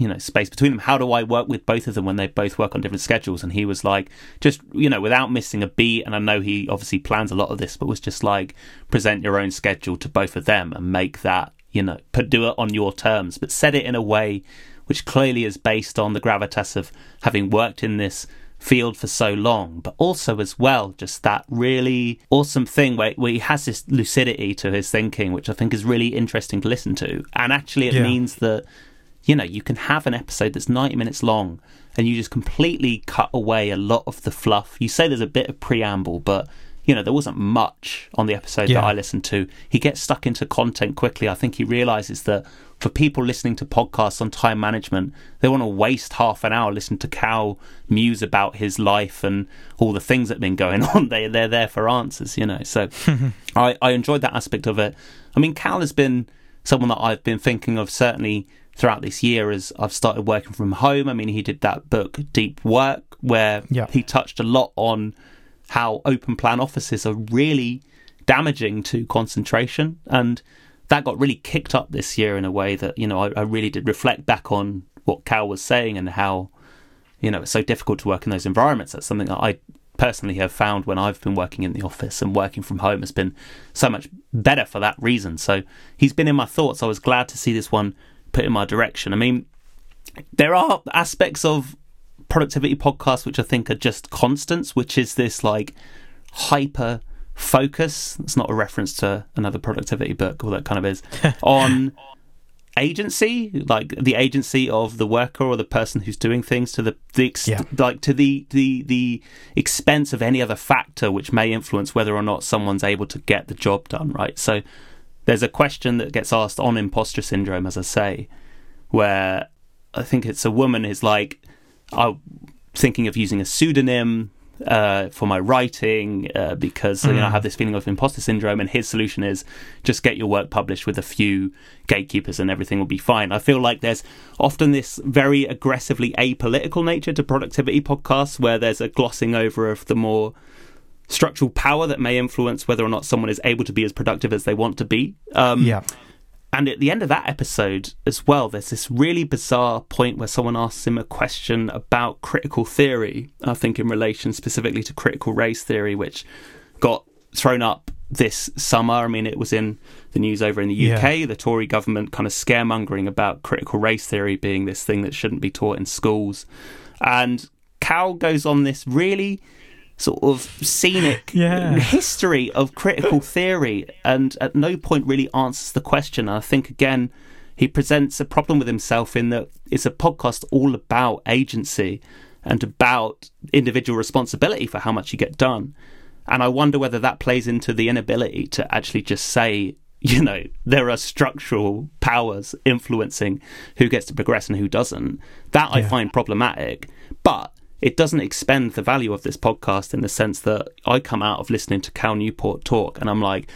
you know space between them how do i work with both of them when they both work on different schedules and he was like just you know without missing a beat and i know he obviously plans a lot of this but was just like present your own schedule to both of them and make that you know put do it on your terms but set it in a way which clearly is based on the gravitas of having worked in this field for so long, but also as well just that really awesome thing where, where he has this lucidity to his thinking, which I think is really interesting to listen to. And actually, it Yeah. means that you know you can have an episode that's 90 minutes long and you just completely cut away a lot of the fluff. You say there's a bit of preamble, but you know there wasn't much on the episode Yeah. that I listened to. He gets stuck into content quickly. I think he realizes that for people listening to podcasts on time management, they want to waste half an hour listening to Cal muse about his life and all the things that have been going on. They they're there for answers, you know. So I, I enjoyed that aspect of it. I mean, Cal has been someone that I've been thinking of certainly throughout this year as I've started working from home. I mean, he did that book Deep Work where Yeah. he touched a lot on how open plan offices are really damaging to concentration and that got really kicked up this year in a way that you know I, I really did reflect back on what Cal was saying and how you know it's so difficult to work in those environments. That's something that I personally have found when I've been working in the office and working from home has been so much better for that reason. So he's been in my thoughts. I was glad to see this one put in my direction. I mean, there are aspects of productivity podcasts which I think are just constants, which is this like hyper focus. It's not a reference to another productivity book, all that kind of is on agency, like the agency of the worker or the person who's doing things to the, the ex- Yeah. like to the, the the expense of any other factor which may influence whether or not someone's able to get the job done. Right. So there's a question that gets asked on imposter syndrome, as I say, where I think it's a woman is like, I'm thinking of using a pseudonym uh, for my writing uh, because you know I have this feeling of imposter syndrome, and his solution is just get your work published with a few gatekeepers, and everything will be fine. I feel like there's often this very aggressively apolitical nature to productivity podcasts, where there's a glossing over of the more structural power that may influence whether or not someone is able to be as productive as they want to be. Um, Yeah. and at the end of that episode as well, there's this really bizarre point where someone asks him a question about critical theory, I think in relation specifically to critical race theory, which got thrown up this summer. I mean, it was in the news over in the UK, the Tory government kind of scaremongering about critical race theory being this thing that shouldn't be taught in schools. And Cal goes on this really sort of scenic Yeah. history of critical theory and at no point really answers the question. And I think, again, he presents a problem with himself in that it's a podcast all about agency and about individual responsibility for how much you get done. And I wonder whether that plays into the inability to actually just say, you know, there are structural powers influencing who gets to progress and who doesn't. That I find problematic. But it doesn't expend the value of this podcast in the sense that I come out of listening to Cal Newport talk and I'm like,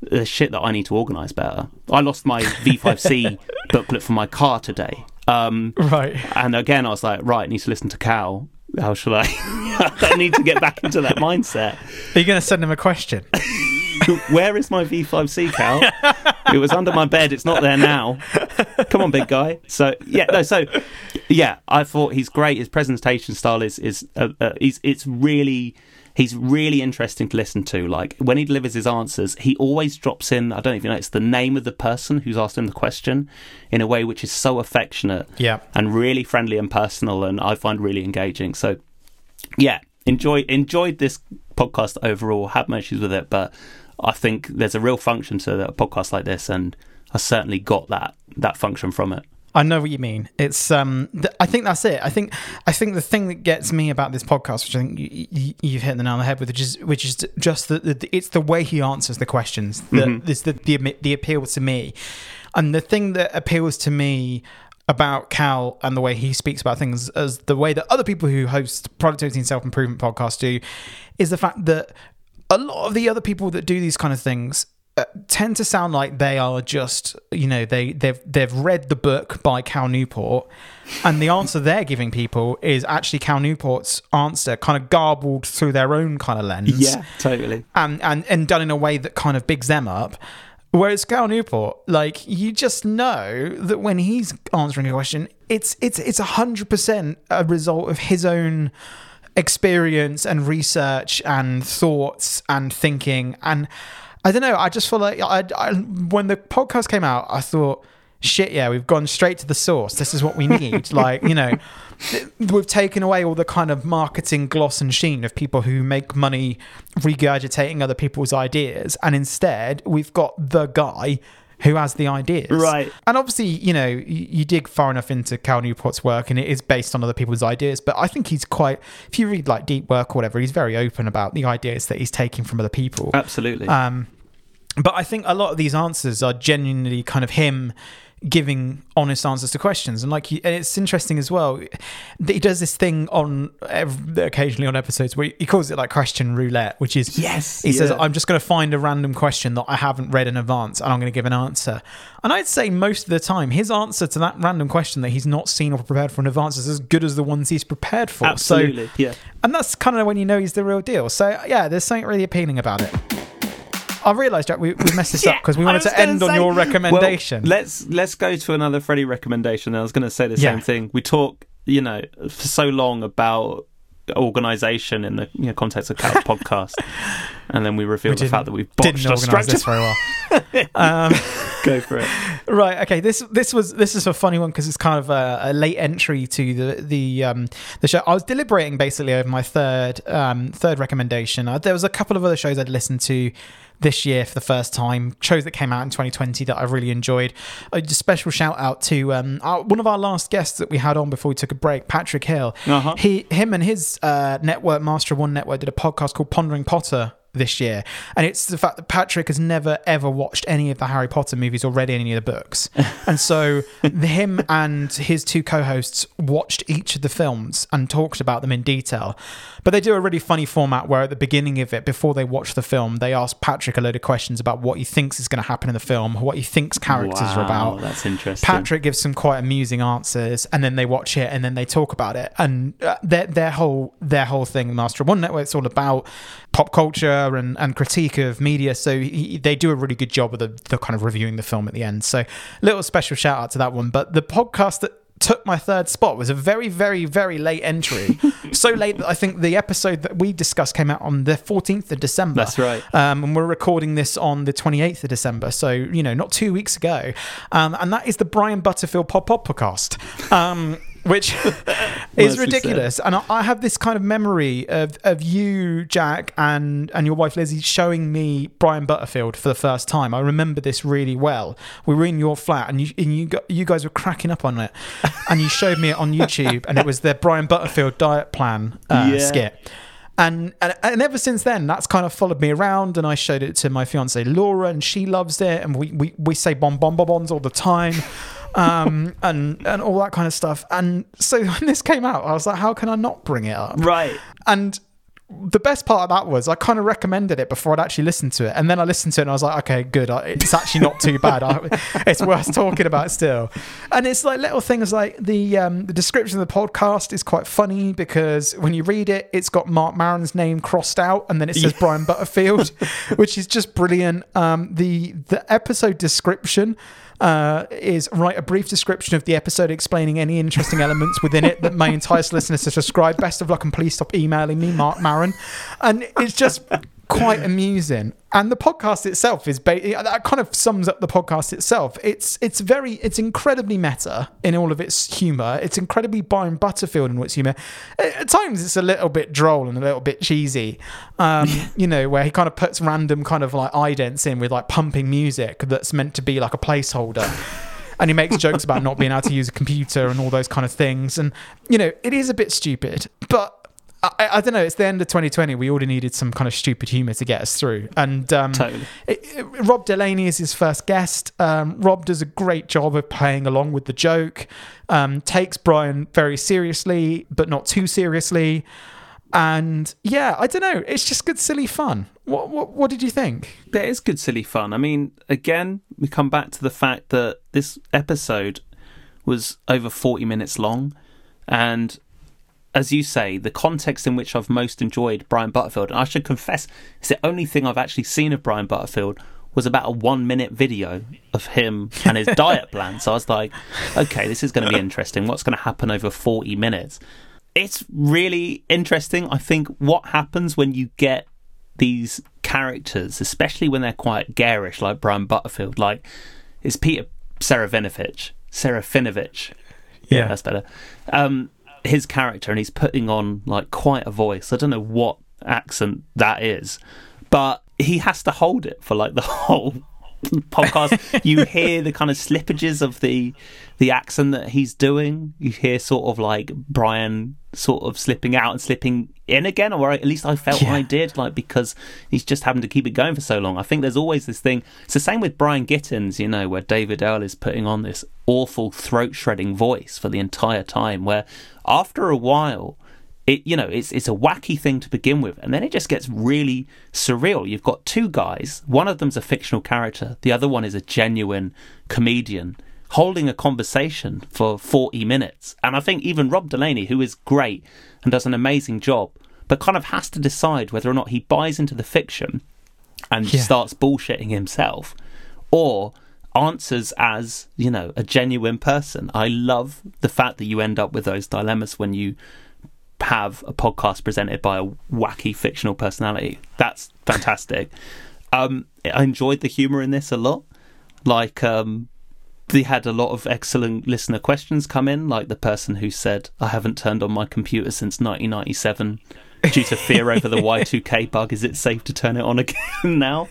there's shit that I need to organise better. I lost my V5C booklet for my car today. Um, Right. and again, I was like, right, I need to listen to Cal. How shall I? I need to get back into that mindset. Are you going to send him a question? Where is my V5C, Cal? it was under my bed. It's not there now. Come on, big guy. So yeah, no. So yeah, I thought he's great. His presentation style is is uh, uh, he's it's really he's really interesting to listen to. Like when he delivers his answers, he always drops in. I don't know even know it's the name of the person who's asked him the question in a way which is so affectionate Yeah. and really friendly and personal, and I find really engaging. So yeah, enjoy enjoyed this podcast overall. Had my issues with it, but I think there's a real function to a podcast like this, and I certainly got that that function from it. I know what you mean. It's um, th- I think that's it. I think I think the thing that gets me about this podcast, which I think you, you, you've hit the nail on the head with, which is which is just that the, it's the way he answers the questions that is the, the the appeal to me, and the thing that appeals to me about Cal and the way he speaks about things as the way that other people who host productivity and self improvement podcasts do, is the fact that a lot of the other people that do these kind of things uh, tend to sound like they are just you know they they've they've read the book by Cal Newport and the answer they're giving people is actually Cal Newport's answer kind of garbled through their own kind of lens yeah totally. and and and done in a way that kind of bigs them up whereas Cal Newport like you just know that when he's answering a question it's it's it's a hundred percent a result of his own experience and research and thoughts and thinking. And I don't know I just feel like I, I when the podcast came out I thought shit yeah we've gone straight to the source. This is what we need. Like you know we've taken away all the kind of marketing gloss and sheen of people who make money regurgitating other people's ideas. And instead we've got the guy who has the ideas Right. and obviously you know you, you dig far enough into cal newport's work and it is based on other people's ideas but i think he's quite if you read like deep work or whatever he's very open about the ideas that he's taking from other people Absolutely. um, but I think a lot of these answers are genuinely kind of him giving honest answers to questions, and like, he, and it's interesting as well. that He does this thing on occasionally on episodes where he calls it like question roulette, which is Yes, He says, "I'm just going to find a random question that I haven't read in advance, and I'm going to give an answer." And I'd say most of the time, his answer to that random question that he's not seen or prepared for in advance is as good as the ones he's prepared for. Absolutely. So, yeah. and that's kind of when you know he's the real deal. So yeah, there's something really appealing about it. I realised, Jack, we, we messed this up because we wanted to gonna end on your recommendation. Well, let's let's go to another Freddie recommendation. I was going to say the Yeah. same thing. We talk, you know, for so long about organisation in the you know, context of Couch podcast, and then we reveal We the fact that we've botched didn't our organise structure. this very well. um, Go for it. right. Okay. This this was this is a funny one because it's kind of a, a late entry to the the um, the show. I was deliberating basically over my third um, third recommendation. Uh, there was a couple of other shows I'd listened to this year for the first time. Shows that came out in 2020 that I really enjoyed. A special shout out to um, our, one of our last guests that we had on before we took a break, Patrick Hill. Uh-huh. He him and his uh, network, Master of One Network, did a podcast called Pondering Potter this year, and it's the fact that Patrick has never ever watched any of the Harry Potter movies or read any of the books, and so him and his two co-hosts watched each of the films and talked about them in detail. But they do a really funny format where at the beginning of it, before they watch the film, they ask Patrick a load of questions about what he thinks is going to happen in the film, what he thinks characters are Wow, about. That's interesting. Patrick gives some quite amusing answers, and then they watch it, and then they talk about it, and uh, their their whole their whole thing, Master of One Network, it's all about pop culture and, and critique of media. So he, they do a really good job of the, the kind of reviewing the film at the end. So little special shout out to that one. But the podcast that took my third spot. It was a very very very late entry. So late that i think the episode that we discussed came out on the 14th of december. That's right. um, and we're recording this on the 28th of December, so you know, not two weeks ago. Um, and that is the Brian Butterfield Pop Pop podcast, um, which is ridiculous. And I, I have this kind of memory of, of you, Jack, and and your wife Lizzie showing me Brian Butterfield for the first time. I remember this really well. We were in your flat, and you and you got, you guys were cracking up on it, and you showed me it on YouTube, and it was the Brian Butterfield diet plan uh, Yeah. skit And, and and ever since then, that's kind of followed me around. And I showed it to my fiance Laura, and she loves it. And we we, we say bon bon bon bons all the time, um, and and all that kind of stuff. And so when this came out, I was like, how can I not bring it up? Right. And the best part of that was I kind of recommended it before I'd actually listened to it, and then I listened to it and I was like, okay, good. It's actually not too bad. I, it's worth talking about still. And it's like little things like the um, the description of the podcast is quite funny because when you read it, it's got Marc Maron's name crossed out, and then it says Brian Butterfield, which is just brilliant. Um, the the episode description uh, is write a brief description of the episode explaining any interesting elements within it that may entice listeners to subscribe. Best of luck and please stop emailing me, Marc Maron. And it's just quite amusing. And the podcast itself is ba- that kind of sums up the podcast itself. It's it's very it's incredibly meta in all of its humor. It's incredibly Brian Butterfield in its humor. At at times it's a little bit droll and a little bit cheesy. Um, you know, where he kind of puts random kind of like idents in with like pumping music that's meant to be like a placeholder. and he makes jokes about not being able to use a computer and all those kind of things. And you know, it is a bit stupid, but I, I don't know. It's the end of 2020. We already needed some kind of stupid humor to get us through. And um, Totally. it- it- Rob Delaney is his first guest. Um, Rob does a great job of playing along with the joke. Um, takes Brian very seriously, but not too seriously. And yeah, I don't know. It's just good, silly fun. What what, what did you think? It is good, silly fun. I mean, again, we come back to the fact that this episode was over 40 minutes long. And as you say, the context in which I've most enjoyed Brian Butterfield, and I should confess, it's the only thing I've actually seen of Brian Butterfield was about a one minute video of him and his diet plan. So I was like, okay, this is going to be interesting. What's going to happen over 40 minutes? It's really interesting. I think what happens when you get these characters, especially when they're quite garish, like Brian Butterfield, like is Peter Serafinowicz, Serafinowicz. Yeah. that's better. Um, his character, and he's putting on like quite a voice. I don't know what accent that is, but he has to hold it for like the whole podcast. you hear the kind of slippages of the the accent that he's doing. You hear sort of like Brian sort of slipping out and slipping in again, or at least I felt Yeah. I did, like because he's just having to keep it going for so long. I think there's always this thing. It's the same with Brian Gittins, you know, where David Earl is putting on this awful throat shredding voice for the entire time. Where after a while, it you know it's it's a wacky thing to begin with, and then it just gets really surreal. You've got two guys. One of them's a fictional character. The other one is a genuine comedian holding a conversation for 40 minutes. And I think even Rob Delaney, who is great and does an amazing job, but kind of has to decide whether or not he buys into the fiction and Yeah. starts bullshitting himself or answers as, you know, a genuine person. I love the fact that you end up with those dilemmas when you have a podcast presented by a wacky fictional personality. That's fantastic. um, I enjoyed the humor in this a lot. Like, um, they had a lot of excellent listener questions come in, like the person who said, I haven't turned on my computer since 1997 due to fear over the Y2K bug. Is it safe to turn it on again now?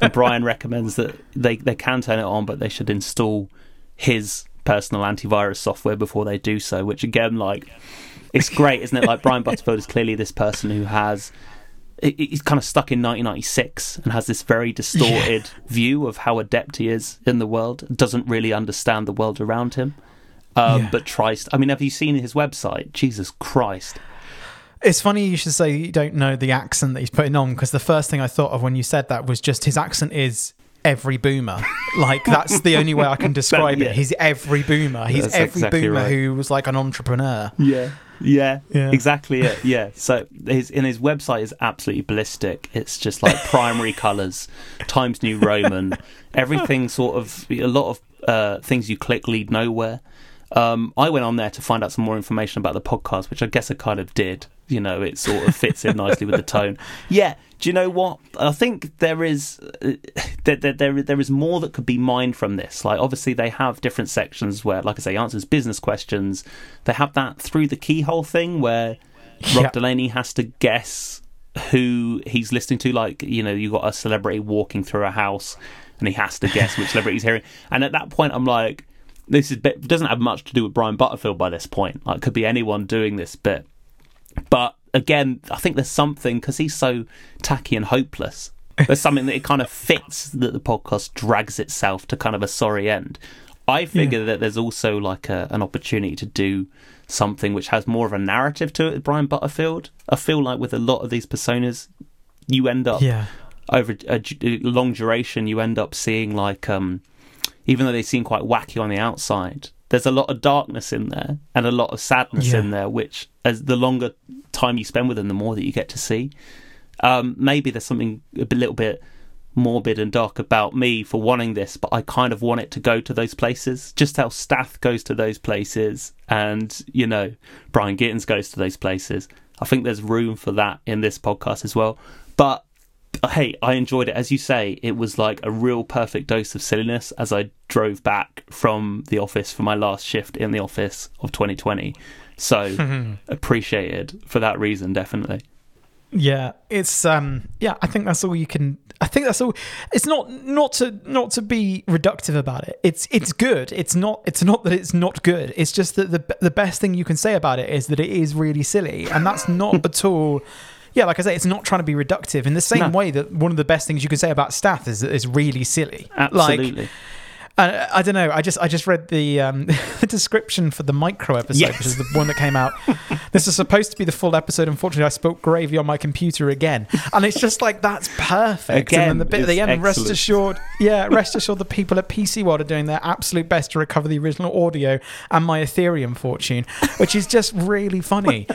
And Brian recommends that they, they can turn it on, but they should install his personal antivirus software before they do so, which again, like, it's great, isn't it? Like, Brian Butterfield is clearly this person who has he's kind of stuck in 1996 and has this very distorted view of how adept he is in the world. Doesn't really understand the world around him, um, Yeah. but tries. I mean, have you seen his website? Jesus Christ! It's funny you should say you don't know the accent that he's putting on because the first thing I thought of when you said that was just his accent is every boomer. like that's the only way I can describe yeah. it. He's every boomer. He's That's every exactly boomer right. who was like an entrepreneur. Yeah. Yeah, Yeah. exactly it. Yeah. So his in his website is absolutely ballistic. It's just like primary colors, Times New Roman, everything sort of a lot of uh, things you click lead nowhere. Um, I went on there to find out some more information about the podcast, which I guess I kind of did. You know, it sort of fits in nicely with the tone. Yeah. Do you know what? I think there is uh, there, there, there, is more that could be mined from this. Like, obviously, they have different sections where, like I say, answers business questions. They have that through the keyhole thing where Rob Yeah. Delaney has to guess who he's listening to. Like, you know, you got a celebrity walking through a house, and he has to guess which celebrity he's hearing. And at that point, I'm like, this is bit, doesn't have much to do with Brian Butterfield by this point. Like, it could be anyone doing this bit. But again, I think there's something because he's so tacky and hopeless. There's something that it kind of fits that the podcast drags itself to kind of a sorry end. I figure that there's also like a, an opportunity to do something which has more of a narrative to it with Brian Butterfield. I feel like with a lot of these personas, you end up Yeah. over a, a long duration, you end up seeing like, um, even though they seem quite wacky on the outside, there's a lot of darkness in there and a lot of sadness Yeah. in there. Which, as the longer time you spend with them, the more that you get to see. Um, maybe there's something a little bit morbid and dark about me for wanting this, but I kind of want it to go to those places. Just how Stath goes to those places, and you know Brian Gittins goes to those places. I think there's room for that in this podcast as well. But hey, I enjoyed it. As you say, it was like a real perfect dose of silliness as I drove back from the office for my last shift in the office of 2020. So appreciated for that reason, definitely. Yeah, it's um yeah, I think that's all you can I think that's all it's not not to not to be reductive about it. It's it's good. It's not it's not that it's not good. It's just that the the best thing you can say about it is that it is really silly and that's not at all yeah, like I say, it's not trying to be reductive in the same No. way that one of the best things you can say about Stath is that it's really silly. Like, Absolutely. Uh, I don't know. I just I just read the um, the description for the micro episode, Yes. which is the one that came out. this is supposed to be the full episode. Unfortunately, I spilled gravy on my computer again, and it's just like that's perfect. Again, and then the bit at the end, rest assured, yeah, rest assured, the people at PC World are doing their absolute best to recover the original audio and my Ethereum fortune, which is just really funny.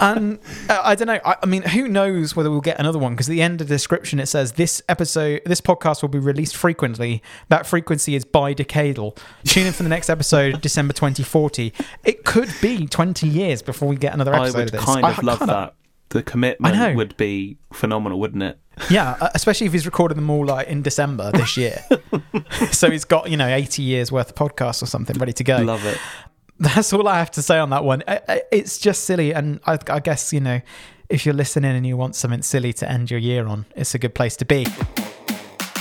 and uh, I don't know. I, I mean, who knows whether we'll get another one? Because at the end of the description, it says this episode, this podcast will be released frequently. That frequency is bidecadal. Tune in for the next episode, December 2040. It could be 20 years before we get another I episode would of this. kind of I love kinda- that. The commitment would be phenomenal, wouldn't it? Yeah, uh, especially if he's recording them all like in December this year. so he's got you know 80 years worth of podcasts or something ready to go. Love it. That's all I have to say on that one. I- I- It's just silly, and I, I guess you know, if you're listening and you want something silly to end your year on, it's a good place to be.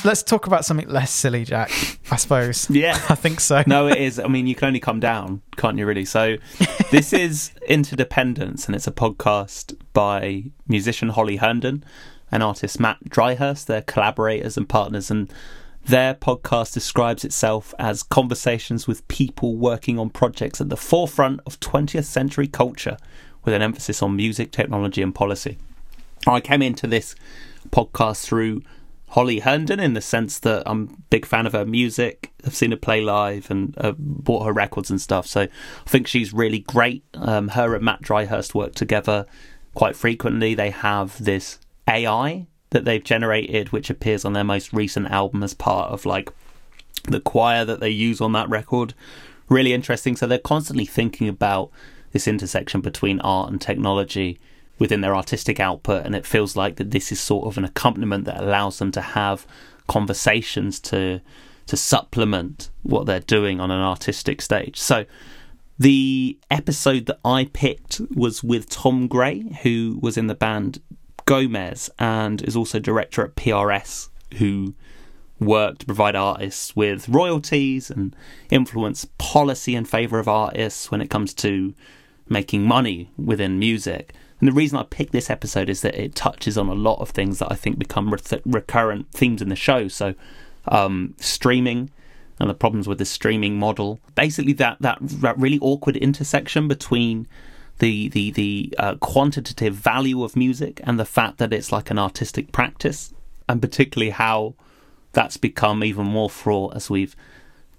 Let's talk about something less silly, Jack. I suppose. Yeah. I think so. No, it is. I mean, you can only come down, can't you, really? So, this is Interdependence, and it's a podcast by musician Holly Herndon and artist Mat Dryhurst. They're collaborators and partners, and their podcast describes itself as conversations with people working on projects at the forefront of 20th century culture, with an emphasis on music, technology, and policy. I came into this podcast through Holly Herndon in the sense that I'm a big fan of her music. I've seen her play live and uh, bought her records and stuff. So I think she's really great. Um, her and Mat Dryhurst work together quite frequently. They have this AI that they've generated, which appears on their most recent album as part of like the choir that they use on that record. Really interesting. So they're constantly thinking about this intersection between art and technology within their artistic output, and it feels like that this is sort of an accompaniment that allows them to have conversations to to supplement what they're doing on an artistic stage. So the episode that I picked was with Tom Gray, who was in the band Gomez and is also director at PRS, who work to provide artists with royalties and influence policy in favour of artists when it comes to making money within music. And the reason I picked this episode is that it touches on a lot of things that I think become re- recurrent themes in the show. So, um, streaming and the problems with the streaming model. Basically, that that, that really awkward intersection between the the the uh, quantitative value of music and the fact that it's like an artistic practice, and particularly how that's become even more fraught as we've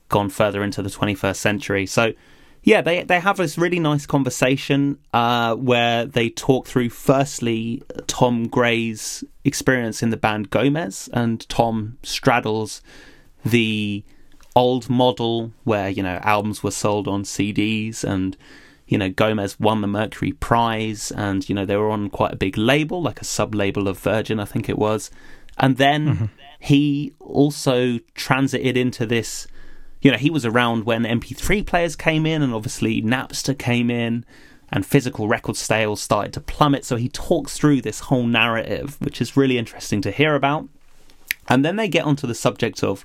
gone further into the 21st century. So, yeah, they they have this really nice conversation uh, where they talk through firstly Tom Gray's experience in the band Gomez, and Tom straddles the old model where you know albums were sold on CDs and you know Gomez won the Mercury Prize and you know they were on quite a big label like a sub label of Virgin I think it was. And then he also transited into this you know he was around when MP3 players came in and obviously Napster came in and physical record sales started to plummet so he talks through this whole narrative which is really interesting to hear about and then they get onto the subject of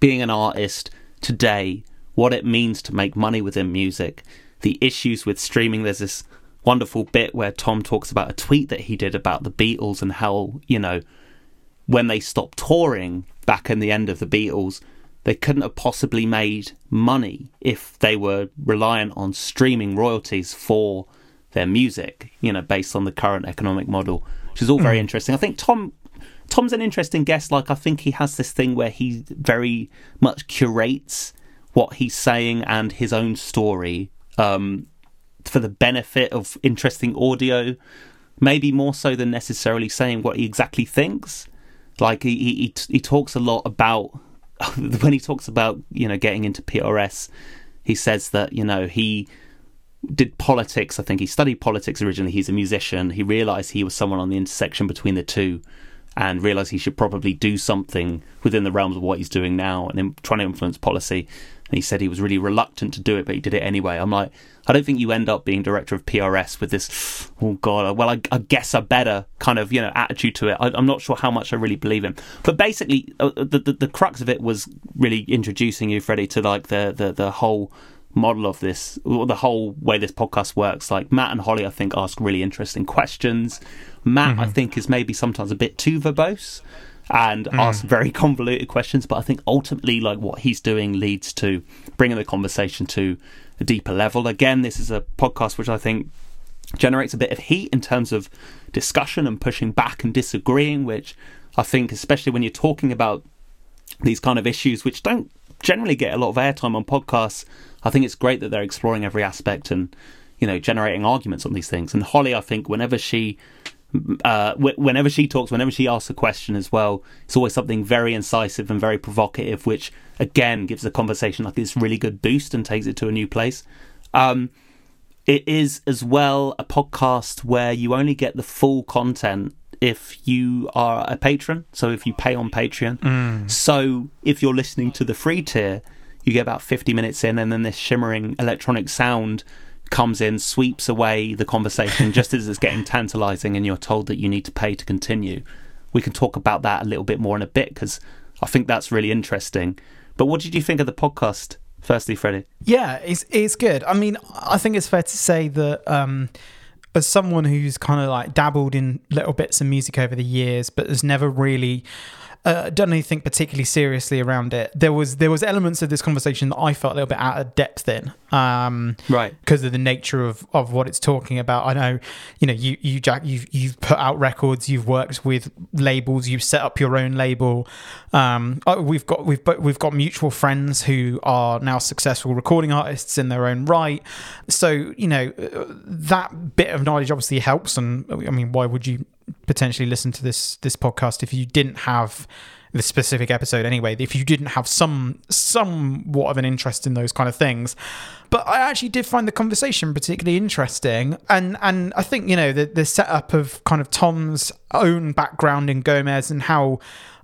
being an artist today, what it means to make money within music, the issues with streaming. There's this wonderful bit where Tom talks about a tweet that he did about the Beatles and how, you know, when they stopped touring back in the end of the Beatles, they couldn't have possibly made money if they were reliant on streaming royalties for their music, you know, based on the current economic model, which is all very interesting. I think Tom Tom's an interesting guest. Like, I think he has this thing where he very much curates what he's saying and his own story um, for the benefit of interesting audio, maybe more so than necessarily saying what he exactly thinks. Like, he he, he talks a lot about when he talks about you know getting into PRS, he says that you know he did politics. I think he studied politics originally. He's a musician. He realized he was someone on the intersection between the two and realized he should probably do something within the realms of what he's doing now and in, trying to influence policy. And he said he was really reluctant to do it, but he did it anyway. I'm like, I don't think you end up being director of PRS with this, oh God, well, I, I guess I better kind of, you know, attitude to it. I, am not sure how much I really believe him. But basically, uh, the, the, the crux of it was really introducing you, Freddie, to like the, the, the whole model of this, or the whole way this podcast works. Like Matt and Holly, I think, ask really interesting questions. Matt, mm-hmm. I think, is maybe sometimes a bit too verbose and mm. asks very convoluted questions. But I think ultimately, like what he's doing leads to bringing the conversation to a deeper level. Again, this is a podcast which I think generates a bit of heat in terms of discussion and pushing back and disagreeing, which I think, especially when you're talking about these kind of issues, which don't generally get a lot of airtime on podcasts, I think it's great that they're exploring every aspect and you know generating arguments on these things. And Holly, I think, whenever she uh, whenever she talks, whenever she asks a question as well, it's always something very incisive and very provocative, which again gives the conversation like this really good boost and takes it to a new place. Um, it is as well a podcast where you only get the full content if you are a patron. So if you pay on Patreon. Mm. So if you're listening to the free tier, you get about 50 minutes in, and then this shimmering electronic sound comes in, sweeps away the conversation just as it's getting tantalizing, and you're told that you need to pay to continue. We can talk about that a little bit more in a bit because I think that's really interesting. But what did you think of the podcast, firstly, Freddie? Yeah, it's it's good. I mean, I think it's fair to say that. Um, as someone who's kind of like dabbled in little bits of music over the years, but has never really uh, done anything particularly seriously around it. There was there was elements of this conversation that I felt a little bit out of depth in, um, right? Because of the nature of, of what it's talking about. I know, you know, you you Jack, you've you've put out records, you've worked with labels, you've set up your own label. Um, we've got we've we've got mutual friends who are now successful recording artists in their own right. So you know uh, that bit of knowledge obviously helps, and I mean, why would you potentially listen to this this podcast if you didn't have the specific episode anyway if you didn't have some somewhat of an interest in those kind of things. But I actually did find the conversation particularly interesting and and I think you know the the setup of kind of Tom's own background in Gomez and how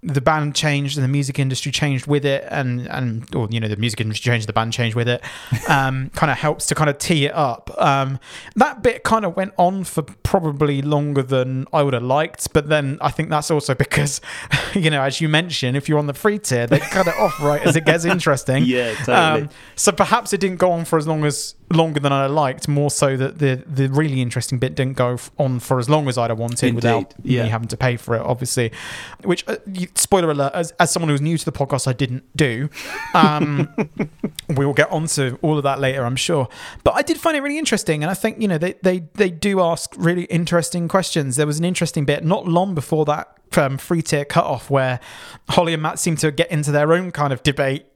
the band changed and the music industry changed with it and and or you know the music industry changed the band changed with it um, kind of helps to kind of tee it up. Um, that bit kind of went on for probably longer than I would have liked but then I think that's also because you know as you mentioned if you're on the free tier they cut it off right as it gets interesting. Yeah totally. Um, so perhaps it didn't go on for as long as longer than I liked more so that the the really interesting bit didn't go on for as long as I'd have wanted Indeed. without yeah. me having to pay for it obviously which uh, spoiler alert, as, as someone who's new to the podcast, I didn't do. Um, we will get onto all of that later, I'm sure. But I did find it really interesting, and I think you know they they they do ask really interesting questions. There was an interesting bit not long before that um, free tier cut off where Holly and Matt seem to get into their own kind of debate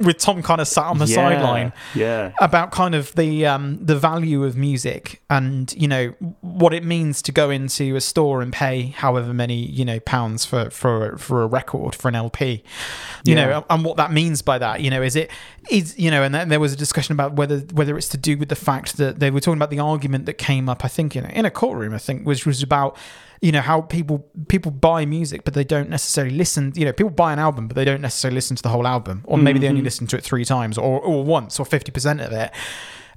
with Tom kind of sat on the yeah, sideline yeah. about kind of the um, the value of music and you know what it means to go into a store and pay however many you know pounds for for for a record for an LP you yeah. know and what that means by that you know is it is you know and then there was a discussion about whether whether it's to do with the fact that they were talking about the argument that came up I think in a, in a courtroom I think which was about you know how people people buy music but they don't necessarily listen you know people buy an album but they don't necessarily listen to the whole album or maybe mm-hmm. they only mm-hmm. listen to it three times or, or once or 50% of it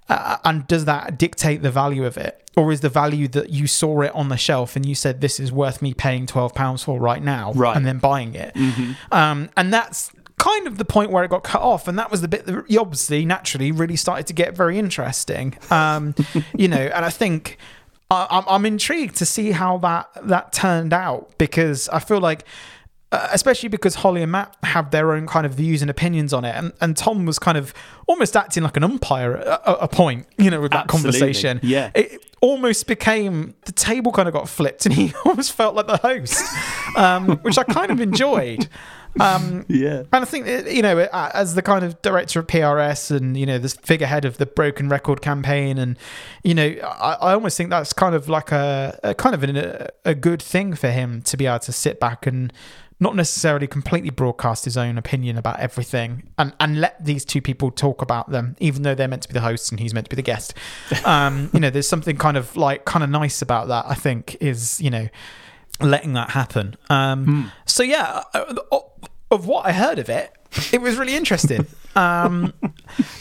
uh, and does that dictate the value of it or is the value that you saw it on the shelf and you said this is worth me paying 12 pounds for right now right. and then buying it mm-hmm. um, and that's kind of the point where it got cut off, and that was the bit that you obviously naturally really started to get very interesting. Um, you know, and I think I, I'm I'm intrigued to see how that that turned out because I feel like. Uh, especially because Holly and Matt have their own kind of views and opinions on it, and, and Tom was kind of almost acting like an umpire at a, a point, you know, with that Absolutely. conversation. Yeah. it almost became the table kind of got flipped, and he almost felt like the host, um, which I kind of enjoyed. Um, Yeah. and I think you know, uh, as the kind of director of PRS and you know this figurehead of the Broken Record campaign, and you know, I, I almost think that's kind of like a, a kind of an, a, a good thing for him to be able to sit back and not necessarily completely broadcast his own opinion about everything and, and let these two people talk about them, even though they're meant to be the hosts and he's meant to be the guest. Um, you know, there's something kind of like kind of nice about that. I think is you know letting that happen. Um, So yeah, uh, of what I heard of it, it was really interesting. Um,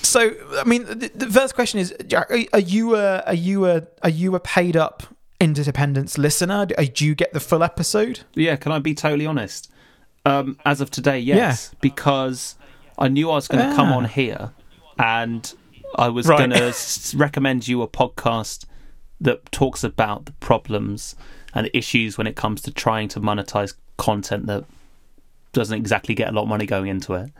so I mean, the, the first question is, Jack, are, are you a are you a are you a paid up Interdependence listener? Do do you get the full episode? Yeah, can I be totally honest? Um, as of today, yes, because I knew I was going to come Ah. on here, and I was Right. going to recommend you a podcast that talks about the problems and issues when it comes to trying to monetize content that doesn't exactly get a lot of money going into it.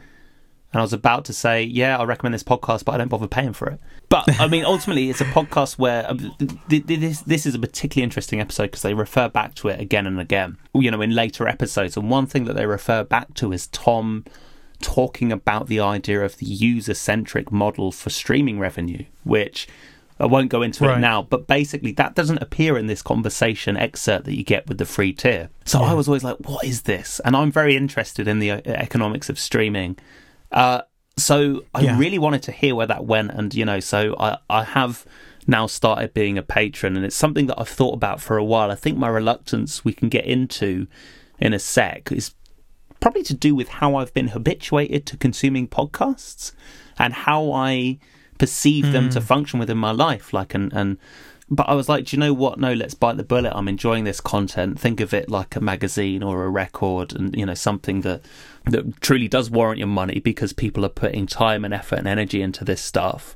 And I was about to say, yeah, I recommend this podcast, but I don't bother paying for it. But I mean, ultimately, it's a podcast where um, th- th- this this is a particularly interesting episode because they refer back to it again and again. You know, in later episodes, and one thing that they refer back to is Tom talking about the idea of the user centric model for streaming revenue, which I won't go into Right. it now, but basically that doesn't appear in this conversation excerpt that you get with the free tier. So I was always like, what is this? And I'm very interested in the uh, economics of streaming. Uh, so I Yeah. really wanted to hear where that went, and you know, so I, I have now started being a patron, and it's something that I've thought about for a while. I think my reluctance we can get into in a sec is probably to do with how I've been habituated to consuming podcasts and how I perceive them to hmm. function within my life. Like, and, and, but I was like, do you know what? No, let's bite the bullet. I'm enjoying this content. Think of it like a magazine or a record and, you know, something that, that truly does warrant your money because people are putting time and effort and energy into this stuff.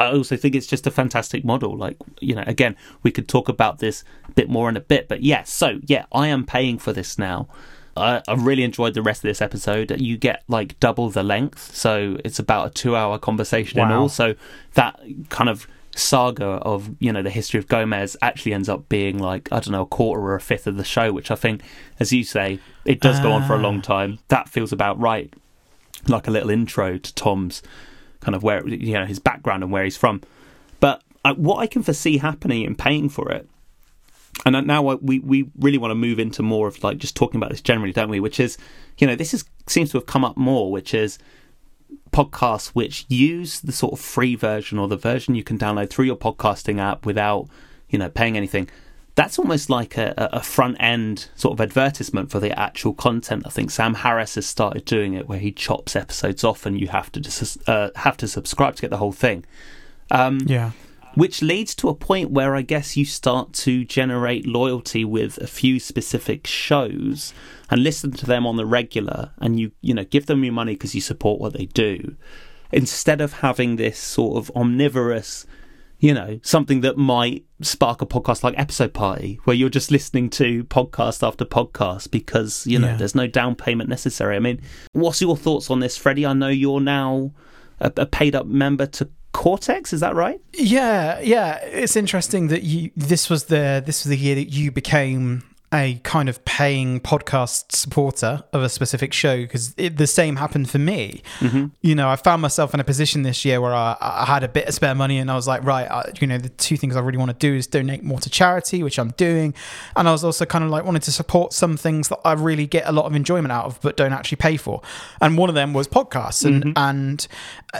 I also think it's just a fantastic model. Like, you know, again, we could talk about this a bit more in a bit, but yes, so yeah, I am paying for this now. I, I really enjoyed the rest of this episode. You get like double the length, so it's about a two-hour conversation Wow. all. So that kind of saga of you know the history of Gomez actually ends up being like I don't know a quarter or a fifth of the show, which I think, as you say, it does go on for a long ah. time. That feels about right, like a little intro to Tom's kind of where you know his background and where he's from. But I, what I can foresee happening in paying for it, and now we we really want to move into more of like just talking about this generally, don't we? Which is, you know, this is seems to have come up more, which is podcasts which use the sort of free version or the version you can download through your podcasting app without you know paying anything that's almost like a, a front end sort of advertisement for the actual content. I think Sam Harris has started doing it, where he chops episodes off, and you have to dis- uh, have to subscribe to get the whole thing. Um, Yeah. Which leads to a point where I guess you start to generate loyalty with a few specific shows and listen to them on the regular, and you you know give them your money because you support what they do, instead of having this sort of omnivorous you know, something that might spark a podcast like Episode Party, where you're just listening to podcast after podcast because, you know, Yeah. there's no down payment necessary. I mean, what's your thoughts on this, Freddie? I know you're now a, a paid up member to Cortex, is that right? Yeah, yeah. It's interesting that you this was the this was the year that you became a kind of paying podcast supporter of a specific show because the same happened for me. You know, I found myself in a position this year where I, I had a bit of spare money and I was like, right, I, you know, the two things I really want to do is donate more to charity, which I'm doing, and I was also kind of like wanted to support some things that I really get a lot of enjoyment out of but don't actually pay for, and one of them was podcasts, and and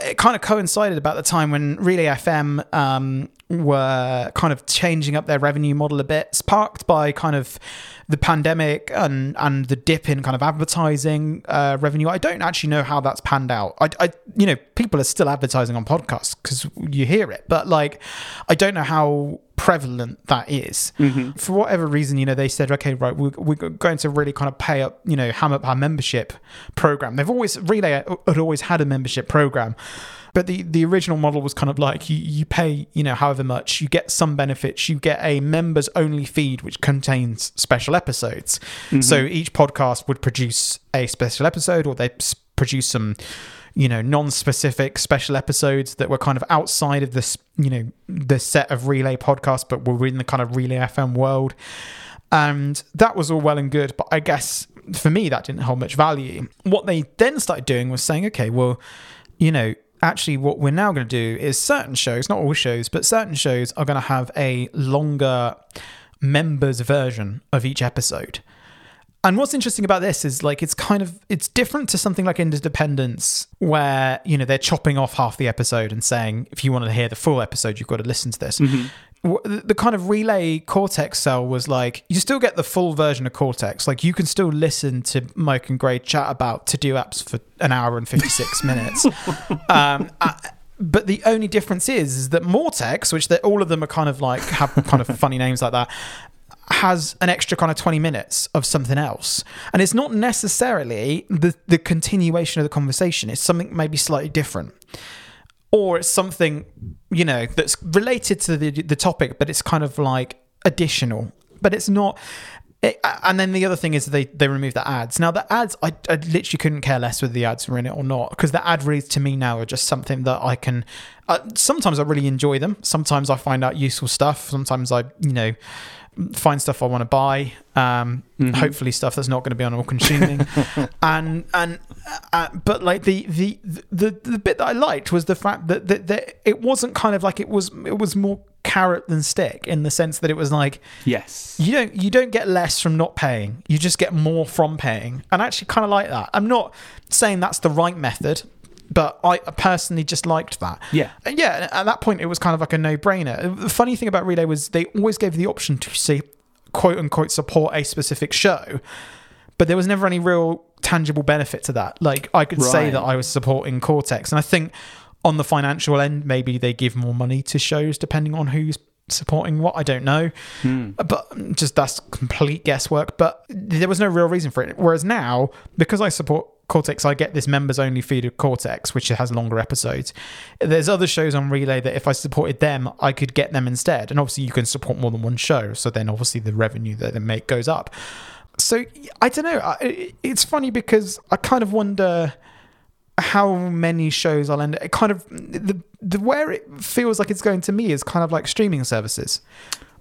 it kind of coincided about the time when Relay FM um, were kind of changing up their revenue model a bit, sparked by kind of the pandemic and and the dip in kind of advertising uh, revenue. I don't actually know how that's panned out. I, I you know, people are still advertising on podcasts because you hear it, but like, I don't know how prevalent that is. For whatever reason, you know, they said, okay, right, we're, we're going to really kind of pay up, you know, ham up our membership program. They've always, Relay had always had a membership program. But the, the original model was kind of like you, you pay, you know, however much, you get some benefits, you get a members only feed which contains special episodes. Mm-hmm. So each podcast would produce a special episode or they produce some you know non-specific special episodes that were kind of outside of this you know the set of relay podcasts but were in the kind of relay fm world. And that was all well and good but i guess for me that didn't hold much value. What they then started doing was saying okay well you know actually what we're now going to do is certain shows not all shows but certain shows are going to have a longer members version of each episode and what's interesting about this is like it's kind of it's different to something like Interdependence, where you know they're chopping off half the episode and saying if you want to hear the full episode, you've got to listen to this. W- The kind of relay Cortex cell was like you still get the full version of Cortex. Like you can still listen to Myke and Grey chat about to do apps for an hour and fifty six minutes. Um, uh, but the only difference is, is that Mortex, which they, all of them are kind of like have kind of funny names like that, has an extra kind of 20 minutes of something else. And it's not necessarily the, the continuation of the conversation, it's something maybe slightly different. Or it's something, you know, that's related to the, the topic, but it's kind of like additional. But it's not. It, and then the other thing is they, they remove the ads. Now, the ads, I, I literally couldn't care less whether the ads were in it or not because the ad reads to me now are just something that I can. Uh, sometimes I really enjoy them. Sometimes I find out useful stuff. Sometimes I, you know, find stuff I want to buy. Um, Hopefully, stuff that's not going to be on all consuming. and and uh, but like the, the the the bit that I liked was the fact that, that that it wasn't kind of like it was it was more carrot than stick in the sense that it was like Yes. you don't you don't get less from not paying you just get more from paying and I actually kind of like that i'm not saying that's the right method but i personally just liked that. Yeah. And yeah at that point it was kind of like a no-brainer. The funny thing about relay was they always gave the option to say quote unquote support a specific show but there was never any real tangible benefit to that. Like i could say that i was supporting cortex and i think on the financial end maybe they give more money to shows depending on who's supporting what? I don't know. Hmm. But um, just that's complete guesswork but there was no real reason for it. Whereas now because i support cortex i get this members only feed of cortex which has longer episodes. There's other shows on relay that if i supported them i could get them instead. And obviously you can support more than one show so then obviously the revenue that they make goes up. So i don't know. It's funny because i kind of wonder how many shows I'll end. It kind of the the where it feels like it's going to me is kind of like streaming services,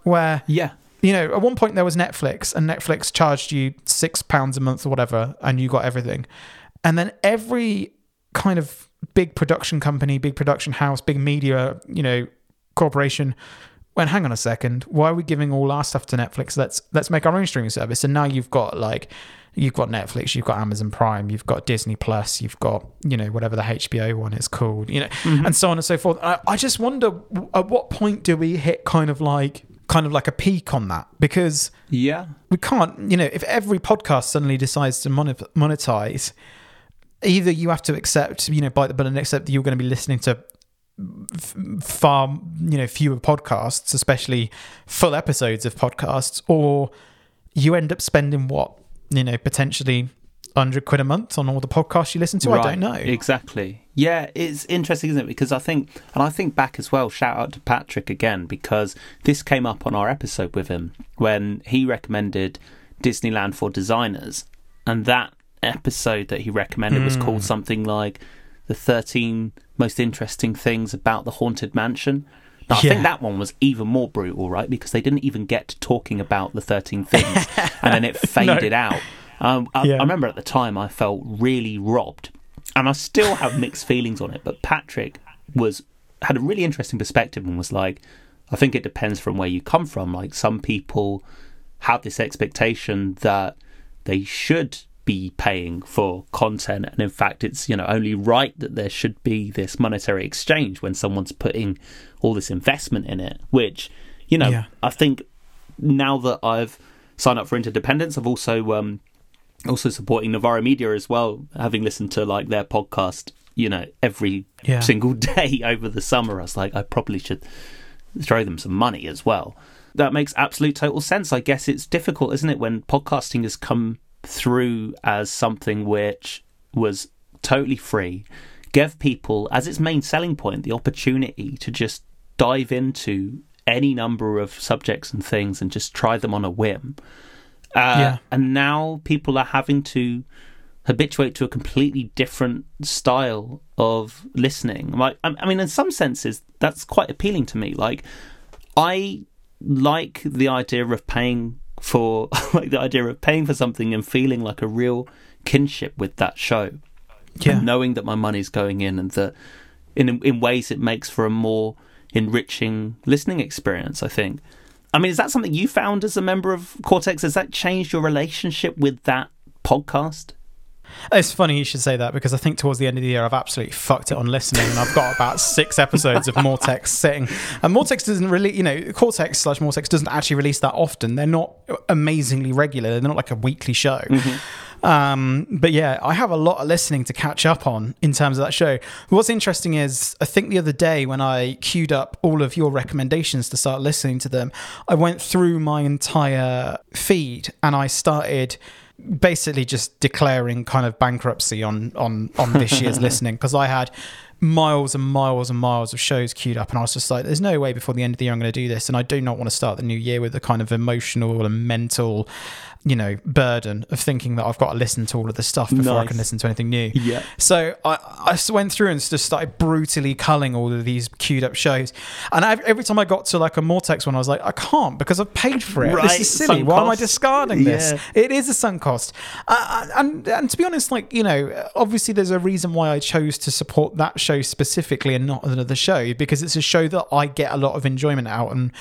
where Yeah. you know at one point there was Netflix and Netflix charged you six pounds a month or whatever, and you got everything, and then every kind of big production company, big production house, big media, you know, corporation went hang on a second. Why are we giving all our stuff to netflix? Let's let's make our own streaming service. And now you've got like you've got netflix you've got amazon prime you've got disney plus you've got you know whatever the hbo one is called you know mm-hmm. and so on and so forth. I, I just wonder at what point do we hit kind of like kind of like a peak on that? Because Yeah. we can't you know if every podcast suddenly decides to monetize either you have to accept you know bite the bullet and accept that you're going to be listening to far you know fewer podcasts especially full episodes of podcasts or you end up spending what you know potentially 100 quid a month on all the podcasts you listen to i don't know Exactly. Yeah, it's interesting, isn't it? Because I think, and I think back as well, shout out to Patrick again, because this came up on our episode with him when he recommended Disneyland for Designers. And that episode that he recommended was Hmm. called something like The 13 Most Interesting Things About the Haunted Mansion. Now, I Yeah. think that one was even more brutal, right? Because they didn't even get to talking about the 13 things and then it faded out. Um, I, Yeah. I remember at the time I felt really robbed, and I still have mixed feelings on it. But Patrick was had a really interesting perspective and was like, I think it depends from where you come from. Like some people have this expectation that they should be paying for content, and in fact, it's you know only right that there should be this monetary exchange when someone's putting all this investment in it. Which you know, Yeah. I think now that I've signed up for Interdependence. I've also um, also supporting Novara Media as well, having listened to like their podcast, you know, every Yeah. single day over the summer. I was like, I probably should throw them some money as well. That makes absolute total sense. I guess it's difficult, isn't it, when podcasting has come through as something which was totally free, gave people as its main selling point the opportunity to just dive into any number of subjects and things and just try them on a whim. Uh, Yeah. And now people are having to habituate to a completely different style of listening. Like, I I mean, in some senses, that's quite appealing to me. Like, I like the idea of paying for, like the idea of paying for something and feeling like a real kinship with that show. Yeah. and knowing that my money's going in and that in in ways it makes for a more enriching listening experience i think. I mean is that something you found as a member of cortex? Has that changed your relationship with that podcast It's funny you should say that because I think towards the end of the year I've absolutely fucked it on listening and I've got about six episodes of Mortex sitting. And Mortex doesn't really, you know, Cortex slash Mortex doesn't actually release that often. They're not amazingly regular. They're not like a weekly show. Um, but yeah, I have a lot of listening to catch up on in terms of that show. What's interesting is I think the other day when I queued up all of your recommendations to start listening to them, I went through my entire feed and I started basically just declaring kind of bankruptcy on on on this year's listening. Because I had miles and miles and miles of shows queued up and I was just like there's no way before the end of the year I'm going to do this and I do not want to start the new year with the kind of emotional and mental you know burden of thinking that I've got to listen to all of this stuff before I can listen to anything new Yeah. so I, I went through and just started brutally culling all of these queued up shows. And I, every time I got to like a Mortex one, I was like, I can't because I've paid for it. This is silly. sunk Why am I cost. discarding this? Yeah. It is a sunk cost. Uh, and, and to be honest, like, you know, obviously there's a reason why I chose to support that show specifically and not another show because it's a show that I get a lot of enjoyment out and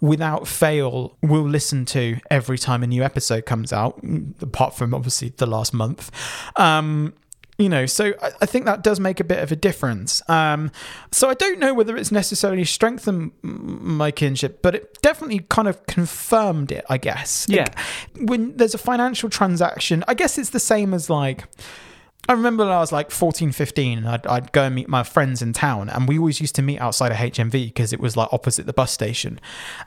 without fail will listen to every time a new episode comes out, apart from obviously the last month. Um, you know, so I, I think that does make a bit of a difference. Um, so I don't know whether it's necessarily strengthened my kinship, but it definitely kind of confirmed it, I guess. Yeah. Like, when there's a financial transaction, I guess it's the same as like. I remember when I was like 14, 15, and I'd, I'd go and meet my friends in town, and we always used to meet outside of HMV because it was like opposite the bus station.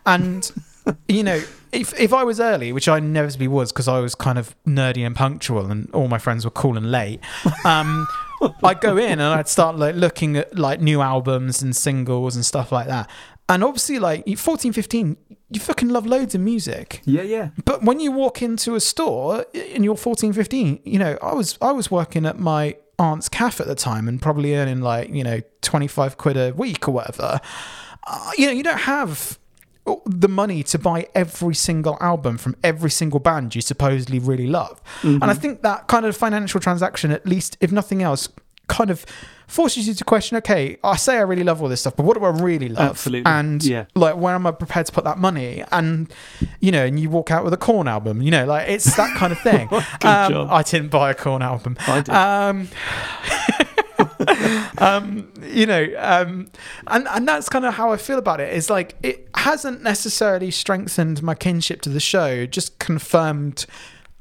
And, you know, if, if I was early, which I inevitably was because I was kind of nerdy and punctual, and all my friends were cool and late, um, I'd go in and I'd start like looking at like new albums and singles and stuff like that. And obviously, like 14, 15, you fucking love loads of music. yeah yeah But when you walk into a store and you're 14, 15, you know, I was I was working at my aunt's cafe at the time and probably earning like, you know, 25 quid a week or whatever. Uh, you know, you don't have the money to buy every single album from every single band you supposedly really love. And I think that kind of financial transaction, at least if nothing else, kind of forces you to question okay i say i really love all this stuff but what do i really love Absolutely. and Yeah. like where am i prepared to put that money and you know and you walk out with a Korn album you know like it's that kind of thing Good um, job. i didn't buy a Korn album I did. um um you know um and and that's kind of how i feel about it. is like it hasn't necessarily strengthened my kinship to the show just confirmed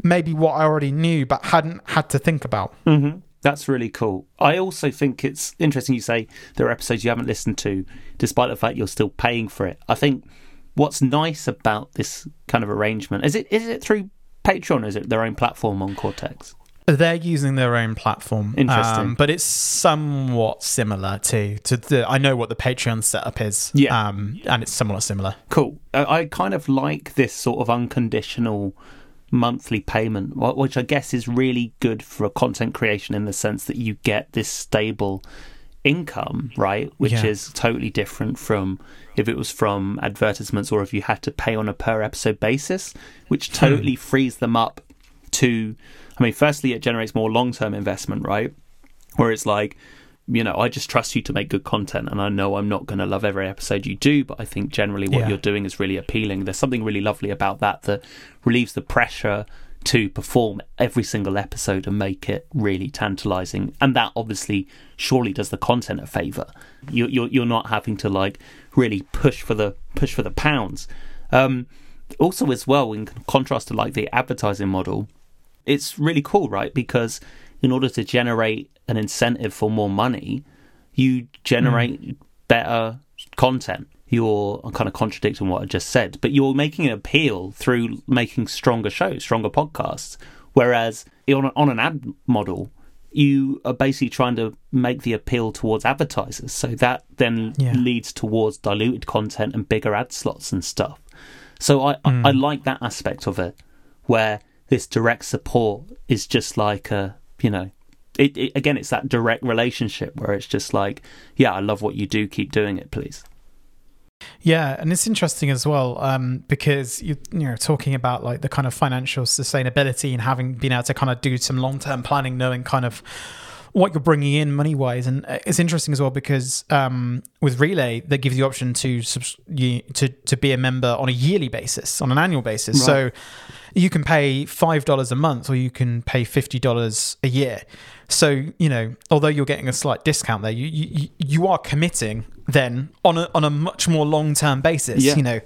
maybe what i already knew but hadn't had to think about hmm That's really cool. I also think it's interesting you say there are episodes you haven't listened to, despite the fact you're still paying for it. I think what's nice about this kind of arrangement is it is it through Patreon? Or is it their own platform on Cortex? They're using their own platform, Interesting. um, but it's somewhat similar to to the. I know what the Patreon setup is, Yeah. um, and it's somewhat similar. Cool. Uh, I kind of like this sort of unconditional monthly payment, which I guess is really good for content creation in the sense that you get this stable income, right? Which Yeah. is totally different from if it was from advertisements or if you had to pay on a per episode basis, which hmm. totally frees them up to. I mean, firstly, it generates more long term investment, right? Where it's like, you know, I just trust you to make good content, and I know I'm not going to love every episode you do, but I think generally what Yeah. you're doing is really appealing. There's something really lovely about that that relieves the pressure to perform every single episode and make it really tantalizing, and that obviously surely does the content a favor. You, you're you're not having to like really push for the push for the pounds. Um, also as well in contrast to like the advertising model, it's really cool, right? Because in order to generate an incentive for more money, you generate better content. You're I'm kind of contradicting what I just said, but you're making an appeal through making stronger shows, stronger podcasts. Whereas on, a, on an ad model, you are basically trying to make the appeal towards advertisers. So that then Yeah. leads towards diluted content and bigger ad slots and stuff. So I, Hmm. I, I like that aspect of it, where this direct support is just like a, you know, it, it again, it's that direct relationship where it's just like, yeah, I love what you do, keep doing it, please. Yeah, and it's interesting as well um, because you you know talking about like the kind of financial sustainability and having been able to kind of do some long term planning, knowing kind of what you're bringing in money wise, and uh, it's interesting as well because um, with Relay they give you the option to subs- you, to to be a member on a yearly basis, on an annual basis. So you can pay five dollars a month or you can pay fifty dollars a year. So you know, although you're getting a slight discount there, you you, you are committing then on a on a much more long term basis. Yeah. You know,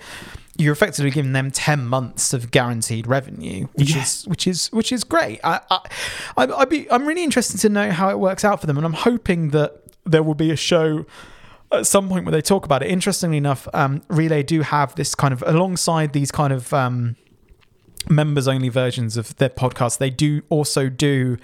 you're effectively giving them ten months of guaranteed revenue, which Yeah. is which is which is great. I, I I'd be I'm really interested to know how it works out for them, and I'm hoping that there will be a show at some point where they talk about it. Interestingly enough, um, Relay do have this kind of alongside these kind of um, members only versions of their podcast. They do also do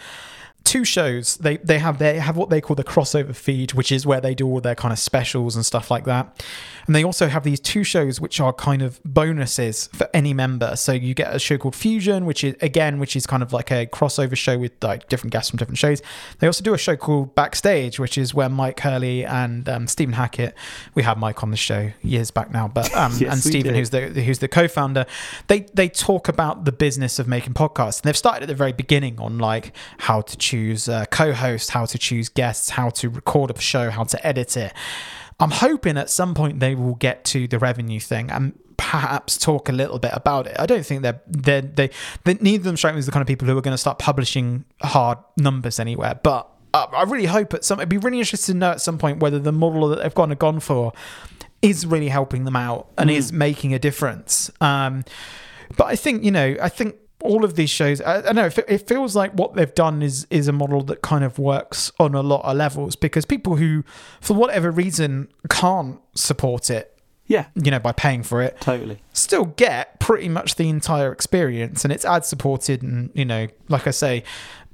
two shows. They they have they have what they call the crossover feed, which is where they do all their kind of specials and stuff like that. And they also have these two shows which are kind of bonuses for any member. So you get a show called Fusion, which is again, which is kind of like a crossover show with like different guests from different shows. They also do a show called Backstage, which is where Myke Hurley and um, Stephen Hackett. We had Myke on the show years back now, but um, Yes, and Stephen, who's the who's the co-founder, they they talk about the business of making podcasts. And they've started at the very beginning on like how to choose a co-host, how to choose guests, how to record a show, how to edit it. I'm hoping at some point they will get to the revenue thing and perhaps talk a little bit about it. I don't think they're they're they, they neither of them strike me as the kind of people who are going to start publishing hard numbers anywhere, but. Uh, I really hope at some. I'd be really interesting to know at some point whether the model that they've gone gone for is really helping them out and is making a difference. Um, but I think you know, I think all of these shows, I, I don't know, it, it feels like what they've done is is a model that kind of works on a lot of levels because people who, for whatever reason, can't support it, Yeah, you know, by paying for it, totally. still get pretty much the entire experience and it's ad supported and you know like i say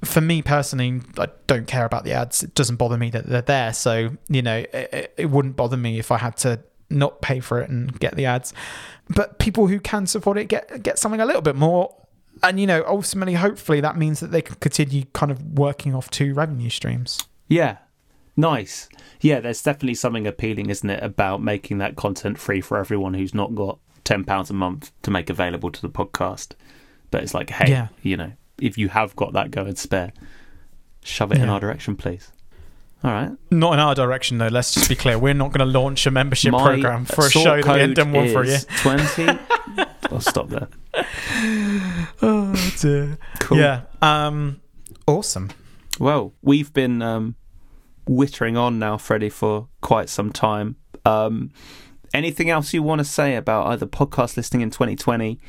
for me personally i don't care about the ads. It doesn't bother me that they're there. So you know it, it- it wouldn't bother me if i had to not pay for it and get the ads. But people who can support it get get something a little bit more and you know ultimately hopefully that means that they can continue kind of working off two revenue streams Yeah, nice. Yeah, there's definitely something appealing, isn't it, about making that content free for everyone who's not got ten pounds a month to make available to the podcast. But it's like, hey, Yeah. you know, if you have got that going spare, shove it in our direction, please. All right. not in our direction though let's just be clear we're not going to launch a membership My program for a show that we code haven't done one for a year Twenty. I'll stop there. oh dear Cool. Yeah. Um. Awesome. Well, we've been um, wittering on now, Freddie, for quite some time. Um, anything else you want to say about either podcast listening in 2020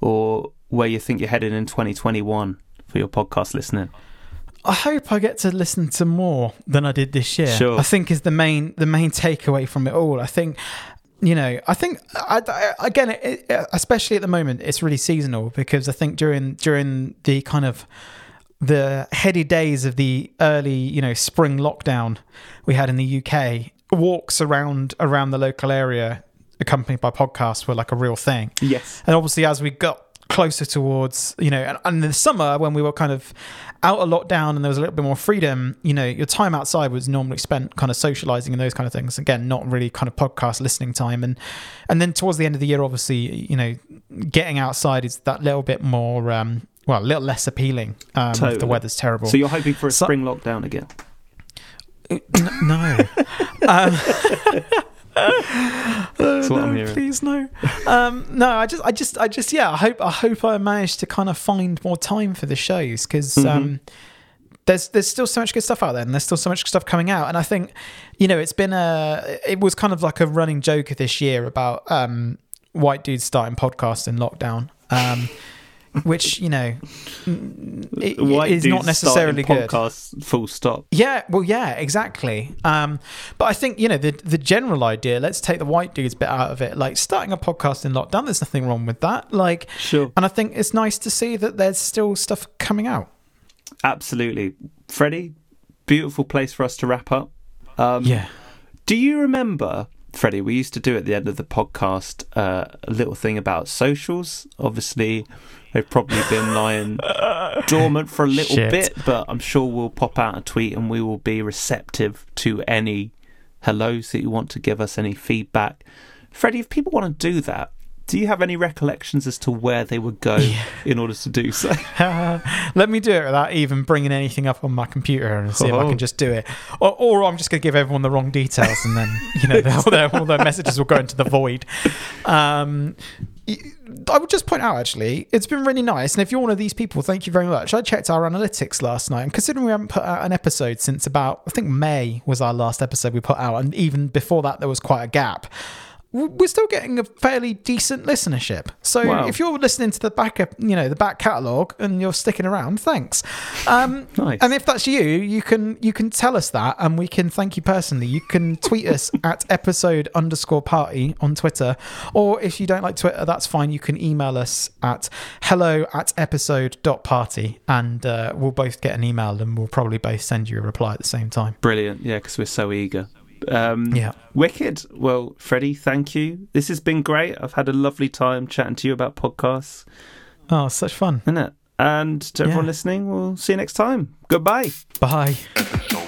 or where you think you're headed in 2021 for your podcast listening? I hope I get to listen to more than I did this year. Sure. I think is the main the main takeaway from it all. I think. You know, I think I, I- again, it, especially at the moment, it's really seasonal because I think during during the kind of the heady days of the early, you know, spring lockdown we had in the UK, walks around around the local area accompanied by podcasts were like a real thing. Yes. And obviously, as we got closer towards, you know, and, and in the summer when we were kind of out of lockdown and there was a little bit more freedom, you know, your time outside was normally spent kind of socializing and those kind of things. Again, not really kind of podcast listening time. And and then towards the end of the year, obviously, you know, getting outside is that little bit more, um, well, a little less appealing um, if the weather's terrible. So you're hoping for a So- spring lockdown again? No. um, That's what I'm no, hearing. Please no. Um, no, I just, I just, I just, yeah. I hope, I hope I managed to kind of find more time for the shows because Mm-hmm. um, there's, there's still so much good stuff out there, and there's still so much stuff coming out. And I think, you know, it's been a, it was kind of like a running joke this year about um, white dudes starting podcasts in lockdown. Which you know it, White is not necessarily good. Podcasts, full stop. Yeah, well, yeah, exactly. Um, but I think you know the the general idea. Let's take the white dudes bit out of it. Like starting a podcast in lockdown, there's nothing wrong with that. Like, Sure. and I think it's nice to see that there's still stuff coming out. Absolutely. Freddie, beautiful place for us to wrap up. Um, Yeah, Do you remember, Freddie? We used to do at the end of the podcast uh, a little thing about socials. Obviously, they've probably been lying dormant for a little Shit. bit, but I'm sure we'll pop out a tweet and we will be receptive to any hellos that you want to give us, any feedback. Freddie, if people want to do that, do you have any recollections as to where they would go in order to do so? let me do it without even bringing anything up on my computer and see if I Oh. can just do it. Or, or I'm just going to give everyone the wrong details, and then you know all their, all their messages will go into the void. Um, I would just point out actually, it's been really nice. And if you're one of these people, thank you very much. I checked our analytics last night, and considering we haven't put out an episode since about, I think May was our last episode we put out, and even before that, there was quite a gap. We're still getting a fairly decent listenership. So Wow. if you're listening to the back, you know, the back catalogue, and you're sticking around, thanks. Um, Nice. And if that's you, you can you can tell us that, and we can thank you personally. You can tweet us at episode underscore party on Twitter, or if you don't like Twitter, that's fine. You can email us at hello at episode dot party, and uh, we'll both get an email, and we'll probably both send you a reply at the same time. Brilliant. Yeah, because we're so eager. Um, Yeah. Wicked. Well, Freddie, thank you. This has been great. I've had a lovely time chatting to you about podcasts, Oh, such fun. isn't it? And to everyone listening, we'll see you next time. Goodbye. Bye. episode